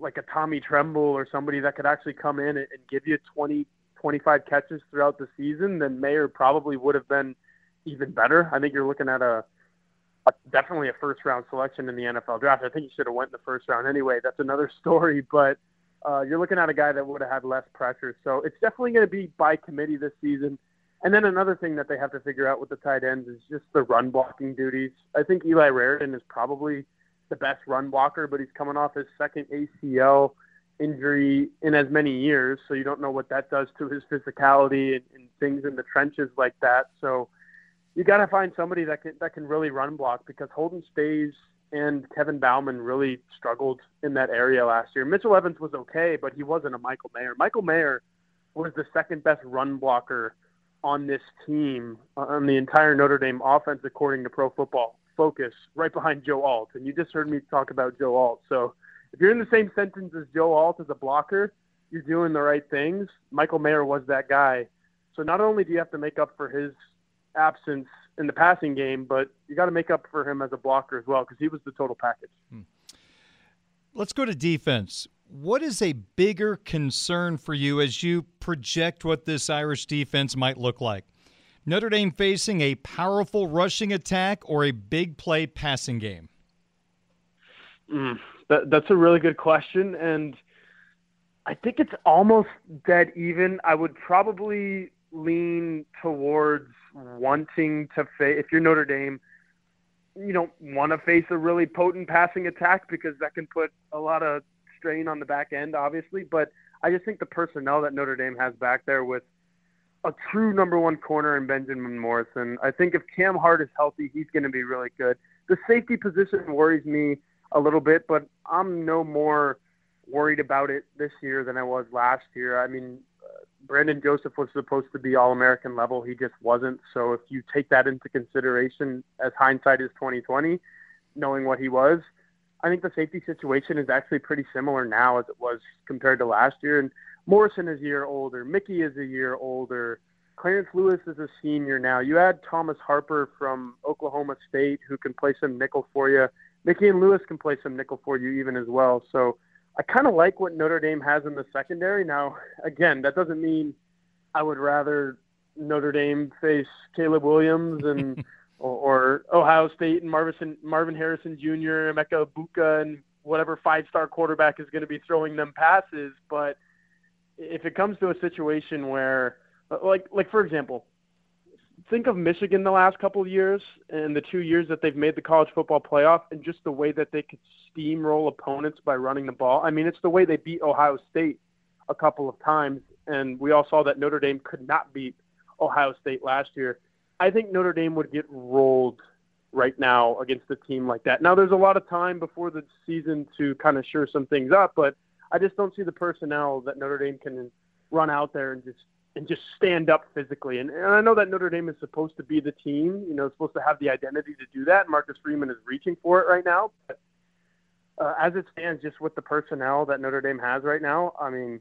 like a Tommy Tremble or somebody that could actually come in and, give you 20, 25 catches throughout the season, then Mayer probably would have been even better. I think you're looking at a, a definitely a first round selection in the NFL draft. I think he should have went in the first round anyway. That's another story, but uh, you're looking at a guy that would have had less pressure. So it's definitely going to be by committee this season. And then another thing that they have to figure out with the tight ends is just the run blocking duties. I think Eli Raridon is probably the best run blocker, but he's coming off his second ACL injury in as many years, so you don't know what that does to his physicality and, and things in the trenches like that. So you got to find somebody that can that can really run block because Holden Staes and Kevin Bauman really struggled in that area last year. Mitchell Evans was okay, but he wasn't a Michael Mayer. Michael Mayer was the second best run blocker on this team uh, on the entire Notre Dame offense, according to Pro Football Focus, right behind Joe Alt. And you just heard me talk about Joe Alt. So if you're in the same sentence as Joe Alt as a blocker, you're doing the right things. Michael Mayer was that guy. So not only do you have to make up for his absence in the passing game, but you got to make up for him as a blocker as well because he was the total package. Hmm. Let's go to defense. What is a bigger concern for you as you project what this Irish defense might look like? Notre Dame facing a powerful rushing attack or a big play passing game? Mm, that, that's a really good question. And I think it's almost dead even. I would probably lean towards wanting to face, if you're Notre Dame, you don't want to face a really potent passing attack because that can put a lot of strain on the back end, obviously. But I just think the personnel that Notre Dame has back there with a true number one corner in Benjamin Morrison. I think if Cam Hart is healthy, he's going to be really good. The safety position worries me a little bit, but I'm no more worried about it this year than I was last year. I mean, uh, Brandon Joseph was supposed to be All American level. He just wasn't. So if you take that into consideration, as hindsight is 2020, knowing what he was, I think the safety situation is actually pretty similar now as it was compared to last year. And Morrison is a year older. Mickey is a year older. Clarence Lewis is a senior now. You add Thomas Harper from Oklahoma State who can play some nickel for you. Mickey and Lewis can play some nickel for you even as well. So I kind of like what Notre Dame has in the secondary. Now, again, that doesn't mean I would rather Notre Dame face Caleb Williams and or, or, Ohio State and Marvin Marvin Harrison Jr., Emeka Egbuka and whatever five-star quarterback is going to be throwing them passes. But if it comes to a situation where like like for example, think of Michigan the last couple of years and the two years that they've made the college football playoff and just the way that they could steamroll opponents by running the ball. I mean, it's the way they beat Ohio State a couple of times, and we all saw that Notre Dame could not beat Ohio State last year. I think Notre Dame would get rolled right now against a team like that. Now, there's a lot of time before the season to kind of sure some things up, but I just don't see the personnel that Notre Dame can run out there and just and just stand up physically. And, and I know that Notre Dame is supposed to be the team, you know, supposed to have the identity to do that. Marcus Freeman is reaching for it right now. But uh, as it stands, just with the personnel that Notre Dame has right now, I mean,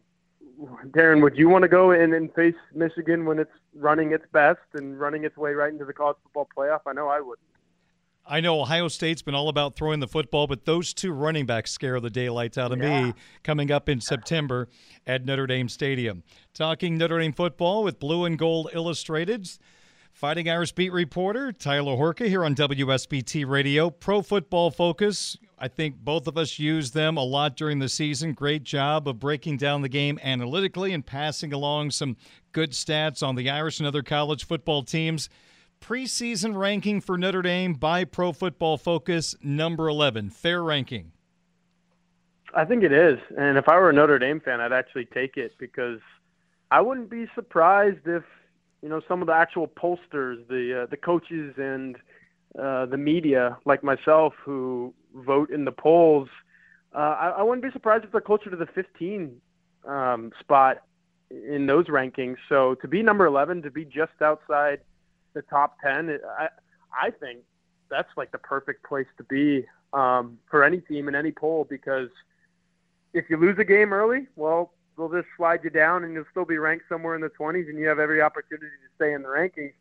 Darin, would you want to go in and face Michigan when it's running its best and running its way right into the college football playoff? I know I would. I know Ohio State's been all about throwing the football, but those two running backs scare the daylights out of yeah. me coming up in September at Notre Dame Stadium. Talking Notre Dame football with Blue and Gold Illustrated. Fighting Irish beat reporter Tyler Horka here on WSBT Radio. Pro Football Focus. I think both of us use them a lot during the season. Great job of breaking down the game analytically and passing along some good stats on the Irish and other college football teams preseason ranking for Notre Dame by Pro Football Focus, number 11. Fair ranking. I think it is. And if I were a Notre Dame fan, I'd actually take it because I wouldn't be surprised if, you know, some of the actual pollsters, the uh, the coaches and uh, the media like myself who vote in the polls, uh, I, I wouldn't be surprised if they're closer to the 15 um, spot in those rankings. So to be number 11, to be just outside – the top ten. I I think that's like the perfect place to be um, for any team in any poll because if you lose a game early, well, they'll just slide you down and you'll still be ranked somewhere in the 20s and you have every opportunity to stay in the rankings.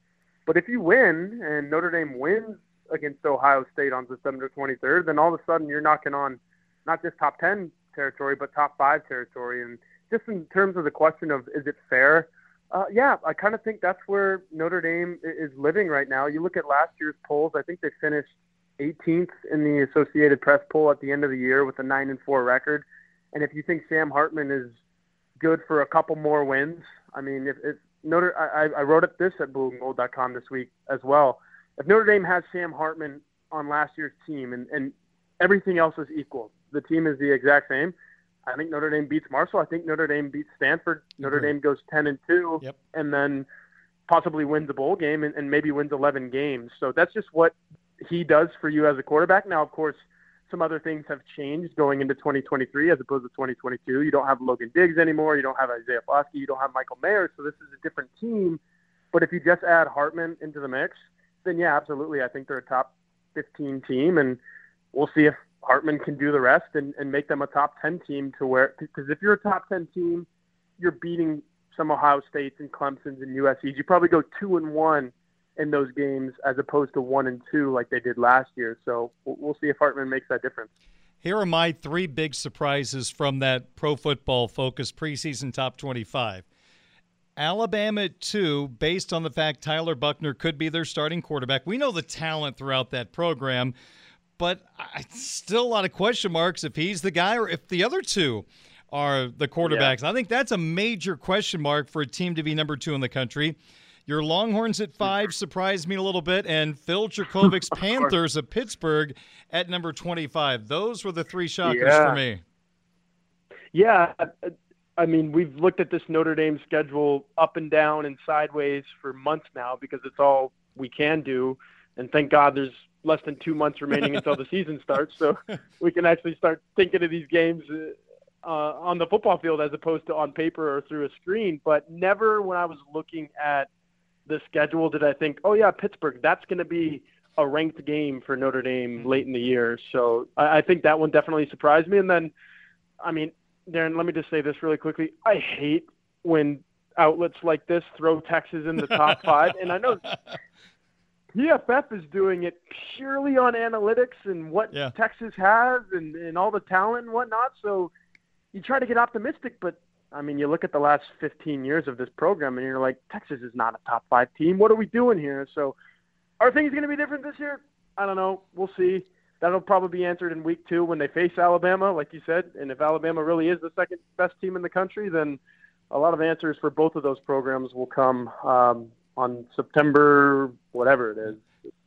But if you win and Notre Dame wins against Ohio State on December 23rd, then all of a sudden you're knocking on not just top 10 territory, but top five territory. And just in terms of the question of is it fair? Uh, yeah, I kind of think that's where Notre Dame is living right now. You look at last year's polls; I think they finished 18th in the Associated Press poll at the end of the year with a nine and four record. And if you think Sam Hartman is good for a couple more wins, I mean, if, if Notre, I, I wrote it this at BlueandGold.com this week as well. If Notre Dame has Sam Hartman on last year's team and, and everything else is equal, the team is the exact same I think Notre Dame beats Marshall. I think Notre Dame beats Stanford. Notre Dame goes ten and two, yep. and then possibly wins a bowl game and, and maybe wins eleven games. So that's just what he does for you as a quarterback. Now, of course, some other things have changed going into 2023 as opposed to 2022. You don't have Logan Diggs anymore. You don't have Isaiah Foskey. You don't have Michael Mayer. So this is a different team. But if you just add Hartman into the mix, then yeah, absolutely. I think they're a top 15 team, and we'll see if Hartman can do the rest and, and make them a top 10 team to where, because if you're a top 10 team, you're beating some Ohio States and Clemson's and USC's. You probably go two and one in those games as opposed to one and two like they did last year. So we'll see if Hartman makes that difference. Here are my three big surprises from that pro football focus preseason top 25. Alabama at two, based on the fact Tyler Buchner could be their starting quarterback. We know the talent throughout that program but I, still a lot of question marks if he's the guy or if the other two are the quarterbacks. Yeah. I think that's a major question mark for a team to be number two in the country. Your Longhorns at five surprised me a little bit, and Phil Jurkovec's Panthers of Pittsburgh at number 25. Those were the three shockers yeah. for me. Yeah. I mean, we've looked at this Notre Dame schedule up and down and sideways for months now because it's all we can do. And thank God there's less than two months remaining until the season starts, so we can actually start thinking of these games uh, on the football field as opposed to on paper or through a screen. But never when I was looking at the schedule did I think, oh yeah, Pittsburgh, that's going to be a ranked game for Notre Dame mm-hmm. late in the year. So I, I think that one definitely surprised me. And then, I mean, Darin, let me just say this really quickly. I hate when outlets like this throw Texas in the top five, and I know PFF is doing it purely on analytics and what yeah. Texas has and, and all the talent and whatnot. So you try to get optimistic, but I mean, you look at the last 15 years of this program and you're like, Texas is not a top five team. What are we doing here? So are things going to be different this year? I don't know. We'll see. That'll probably be answered in week two when they face Alabama, like you said. And if Alabama really is the second best team in the country, then a lot of answers for both of those programs will come um, on September, whatever it is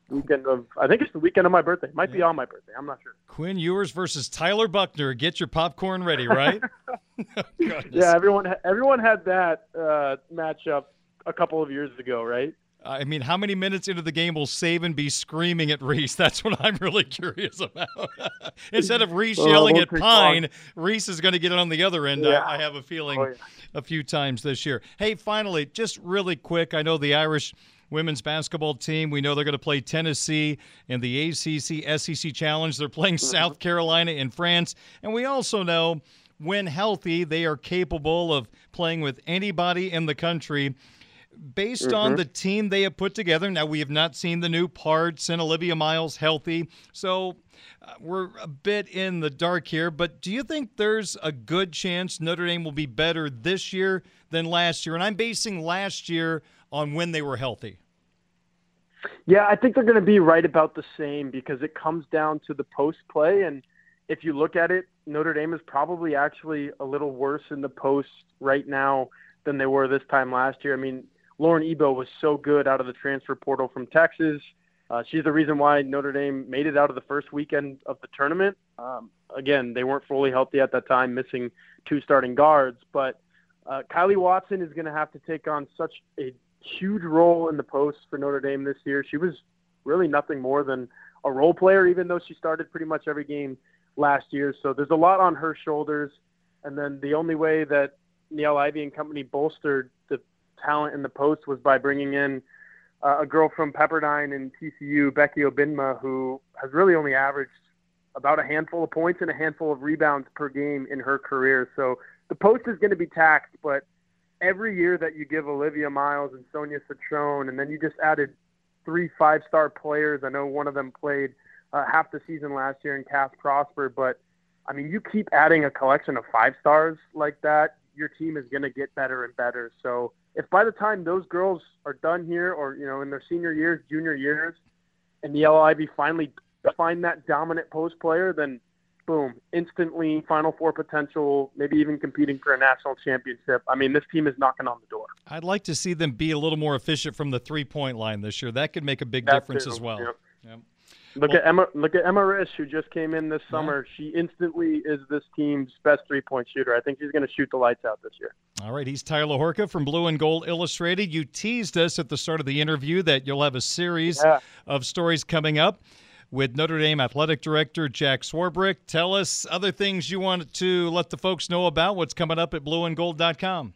weekend of I think it's the weekend of my birthday. Might be on my birthday. I'm not sure. Quinn Ewers versus Tyler Buchner. Get your popcorn ready, right? oh, yeah, everyone everyone had that uh, matchup a couple of years ago, right? I mean, how many minutes into the game will Saban be screaming at Rees? That's what I'm really curious about. Instead of Rees well, yelling at Pyne, long. Rees is going to get it on the other end. Yeah. I, I, have a feeling oh, yeah. a few times this year. Hey, finally, just really quick, I know the Irish women's basketball team. We know they're going to play Tennessee in the ACC SEC Challenge. They're playing mm-hmm. South Carolina in France. And we also know when healthy, they are capable of playing with anybody in the country. Based mm-hmm. on the team they have put together, now we have not seen the new parts and Olivia Miles healthy. So uh, we're a bit in the dark here, but do you think there's a good chance Notre Dame will be better this year than last year? And I'm basing last year on when they were healthy? Yeah, I think they're going to be right about the same because it comes down to the post play. And if you look at it, Notre Dame is probably actually a little worse in the post right now than they were this time last year. I mean, Lauren Ebo was so good out of the transfer portal from Texas. Uh, she's the reason why Notre Dame made it out of the first weekend of the tournament. Um, again, they weren't fully healthy at that time, missing two starting guards. But uh, Kylee Watson is going to have to take on such a huge role in the post for Notre Dame this year. She was really nothing more than a role player, even though she started pretty much every game last year. So there's a lot on her shoulders. And then the only way that Niele Ivey and company bolstered the talent in the post was by bringing in uh, a girl from Pepperdine and TCU, Becky Obinma, who has really only averaged about a handful of points and a handful of rebounds per game in her career. So the post is going to be taxed, but – every year that you give Olivia Miles and Sonia Citron, and then you just added three five star players. I know one of them played uh, half the season last year in Cass Prosper, but I mean, you keep adding a collection of five stars like that, your team is going to get better and better. So if by the time those girls are done here, or you know, in their senior years, junior years, and the LIV finally find that dominant post player, then boom, instantly Final Four potential, maybe even competing for a national championship. I mean, this team is knocking on the door. I'd like to see them be a little more efficient from the three point line this year. That could make a big difference as well. Yep. Yep. Look well, at Emma. Look at Emma Risch, who just came in this summer. Yeah. She instantly is this team's best three-point shooter. I think she's going to shoot the lights out this year. All right, he's Tyler Horka from Blue and Gold Illustrated. You teased us at the start of the interview that you'll have a series yeah. of stories coming up with Notre Dame Athletic Director Jack Swarbrick. Tell us other things you want to let the folks know about what's coming up at blueandgold.com.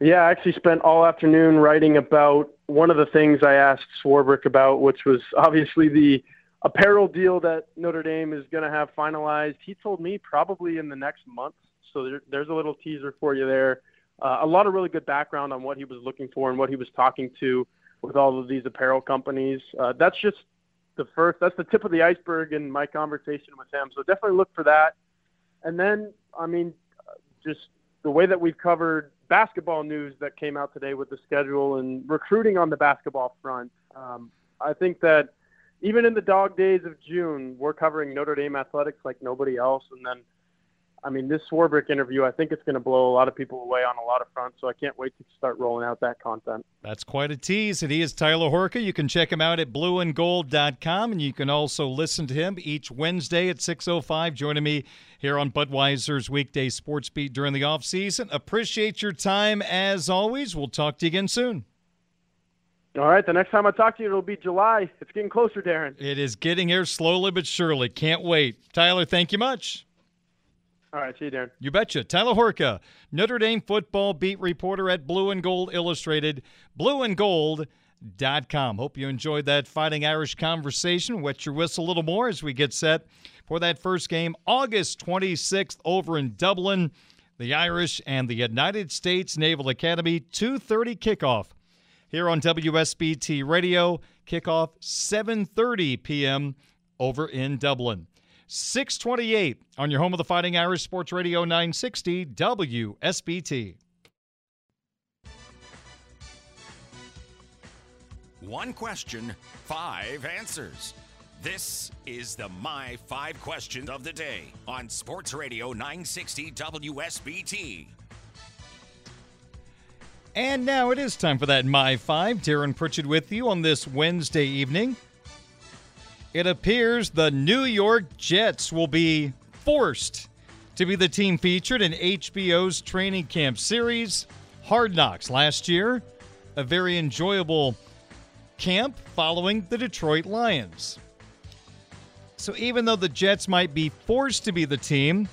Yeah, I actually spent all afternoon writing about one of the things I asked Swarbrick about, which was obviously the apparel deal that Notre Dame is going to have finalized. He told me probably in the next month. So there, there's a little teaser for you there. Uh, a lot of really good background on what he was looking for and what he was talking to with all of these apparel companies. Uh, that's just the first. That's the tip of the iceberg in my conversation with him. So definitely look for that. And then, I mean, just the way that we've covered basketball news that came out today with the schedule and recruiting on the basketball front. Um, I think that even in the dog days of June, we're covering Notre Dame athletics like nobody else. And then I mean, this Swarbrick interview, I think it's going to blow a lot of people away on a lot of fronts. So I can't wait to start rolling out that content. That's quite a tease. And he is Tyler Horka. You can check him out at blueandgold.com. And you can also listen to him each Wednesday at 6.05, joining me here on Budweiser's weekday sports beat during the off season. Appreciate your time as always. We'll talk to you again soon. All right. The next time I talk to you, it'll be July. It's getting closer, Darin. It is getting here slowly but surely. Can't wait. Tyler, thank you much. All right, see you, Darin. You betcha. Tyler Horka, Notre Dame football beat reporter at Blue and Gold Illustrated, blueandgold.com. Hope you enjoyed that Fighting Irish conversation. Wet your whistle a little more as we get set for that first game, August 26th over in Dublin. The Irish and the United States Naval Academy, 2.30 kickoff here on WSBT Radio. Kickoff 7.30 p.m. over in Dublin. 628 on your home of the Fighting Irish Sports Radio 960 WSBT. One question, five answers. This is the My Five Questions of the Day on Sports Radio 960 WSBT. And now it is time for that My Five. Darin Pritchett with you on this Wednesday evening. It appears the New York Jets will be forced to be the team featured in HBO's training camp series, Hard Knocks, last year. A very enjoyable camp following the Detroit Lions. So even though the Jets might be forced to be the team,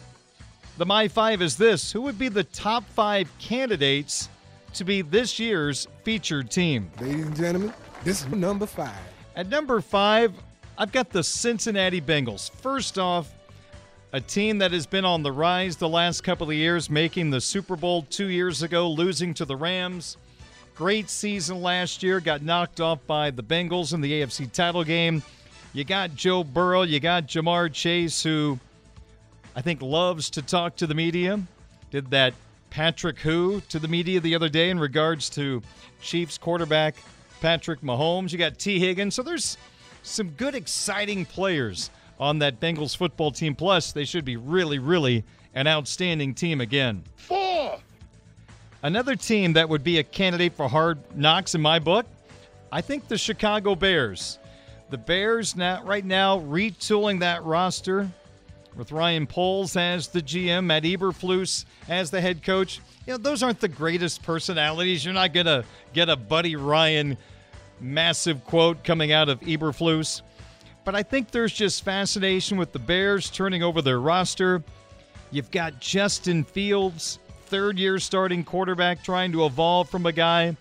the My Five is this Who would be the top five candidates to be this year's featured team? Ladies and gentlemen, this is number five. At number five, I've got the Cincinnati Bengals. First off, a team that has been on the rise the last couple of years, making the Super Bowl two years ago, losing to the Rams. Great season last year, got knocked off by the Bengals in the AFC title game. You got Joe Burrow, you got Ja'Marr Chase, who I think loves to talk to the media. Did that Patrick Who to the media the other day in regards to Chiefs quarterback Patrick Mahomes. You got Tee Higgins. So there's some good, exciting players on that Bengals football team. Plus, they should be really, really an outstanding team again. Four. Another team that would be a candidate for hard knocks in my book, I think the Chicago Bears. The Bears now right now retooling that roster with Ryan Poles as the GM, Matt Eberflus as the head coach. You know, those aren't the greatest personalities. You're not going to get a Buddy Ryan massive quote coming out of Eberflus. But I think there's just fascination with the Bears turning over their roster. You've got Justin Fields, third year starting quarterback, trying to evolve from a guy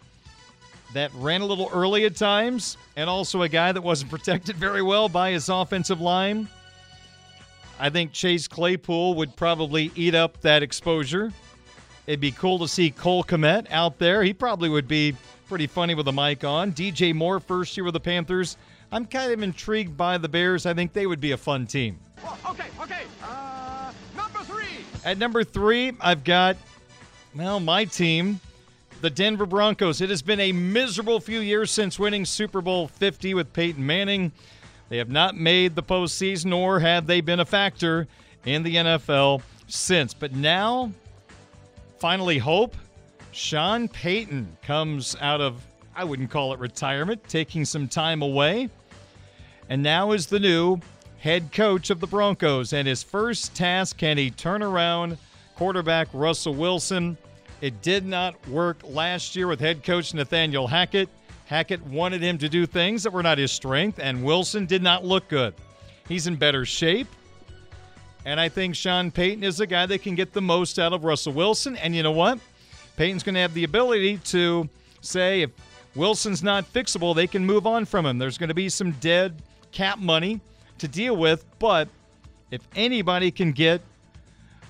that ran a little early at times and also a guy that wasn't protected very well by his offensive line. I think Chase Claypool would probably eat up that exposure. It'd be cool to see Cole Kmet out there. He probably would be pretty funny with a mic on. DJ Moore, first year with the Panthers. I'm kind of intrigued by the Bears. I think they would be a fun team. okay, okay. Uh, number three. At number three, I've got, well, my team, the Denver Broncos. It has been a miserable few years since winning Super Bowl 50 with Peyton Manning. They have not made the postseason, nor have they been a factor in the NFL since. But now, finally, hope. Sean Payton comes out of, I wouldn't call it retirement, taking some time away, and now is the new head coach of the Broncos. And his first task can he turn around quarterback Russell Wilson? It did not work last year with head coach Nathaniel Hackett. Hackett wanted him to do things that were not his strength, and Wilson did not look good. He's in better shape. And I think Sean Payton is the guy that can get the most out of Russell Wilson. And you know what? Payton's going to have the ability to say if Wilson's not fixable, they can move on from him. There's going to be some dead cap money to deal with, but if anybody can get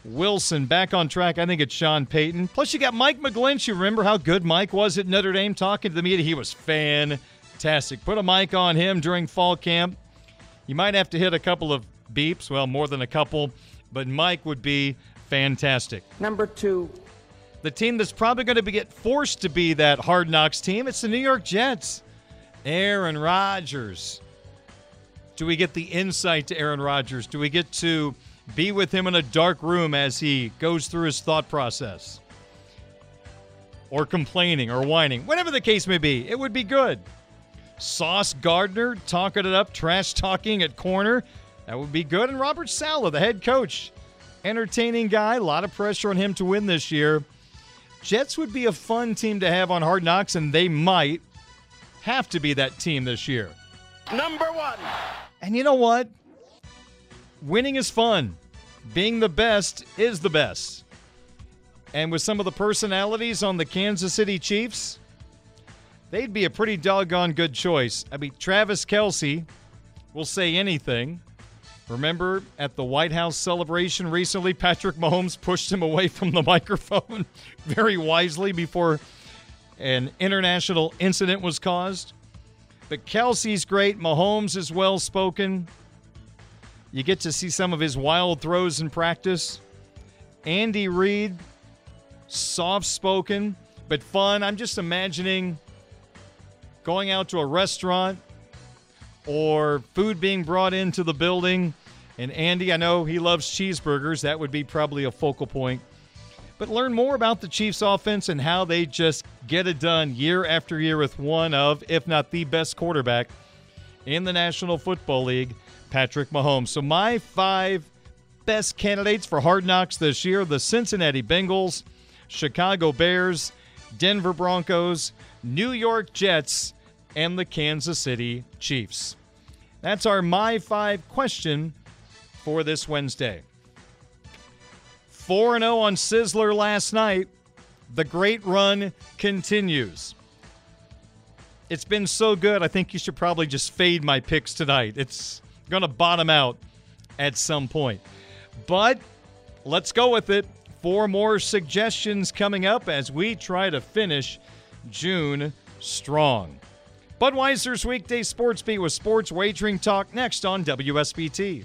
Wilson back on track. I think it's Sean Payton. Plus, you got Mike McGlinchey. You remember how good Mike was at Notre Dame talking to the media? He was fantastic. Put a mic on him during fall camp. You might have to hit a couple of beeps, well, more than a couple, but Mike would be fantastic. Number two. The team that's probably going to be get forced to be that hard knocks team, it's the New York Jets. Aaron Rodgers. Do we get the insight to Aaron Rodgers? Do we get to be with him in a dark room as he goes through his thought process, or complaining or whining, whatever the case may be. It would be good. Sauce Gardner talking it up, trash talking at corner. That would be good. And Robert Saleh, the head coach, entertaining guy. A lot of pressure on him to win this year. Jets would be a fun team to have on Hard Knocks, and they might have to be that team this year. Number one. And you know what? winning is fun. Being the best is the best. And with some of the personalities on the Kansas City Chiefs, they'd be a pretty doggone good choice. I mean, Travis Kelce will say anything. Remember at the White House celebration recently, Patrick Mahomes pushed him away from the microphone very wisely before an international incident was caused. But Kelce's great. Mahomes is well spoken. You get to see some of his wild throws in practice. Andy Reid, soft spoken, but fun. I'm just imagining going out to a restaurant or food being brought into the building. And Andy, I know he loves cheeseburgers. That would be probably a focal point. but learn more about the Chiefs offense and how they just get it done year after year with one of, if not the best quarterback in the National Football League, Patrick Mahomes. So, my five best candidates for hard knocks this year the Cincinnati Bengals, Chicago Bears, Denver Broncos, New York Jets, and the Kansas City Chiefs. That's our My Five question for this Wednesday. 4 0 on Sizzler last night. The great run continues. It's been so good, I think you should probably just fade my picks tonight. It's going to bottom out at some point. But let's go with it. Four more suggestions coming up as we try to finish June strong. Budweiser's weekday sports beat with sports wagering talk next on WSBT.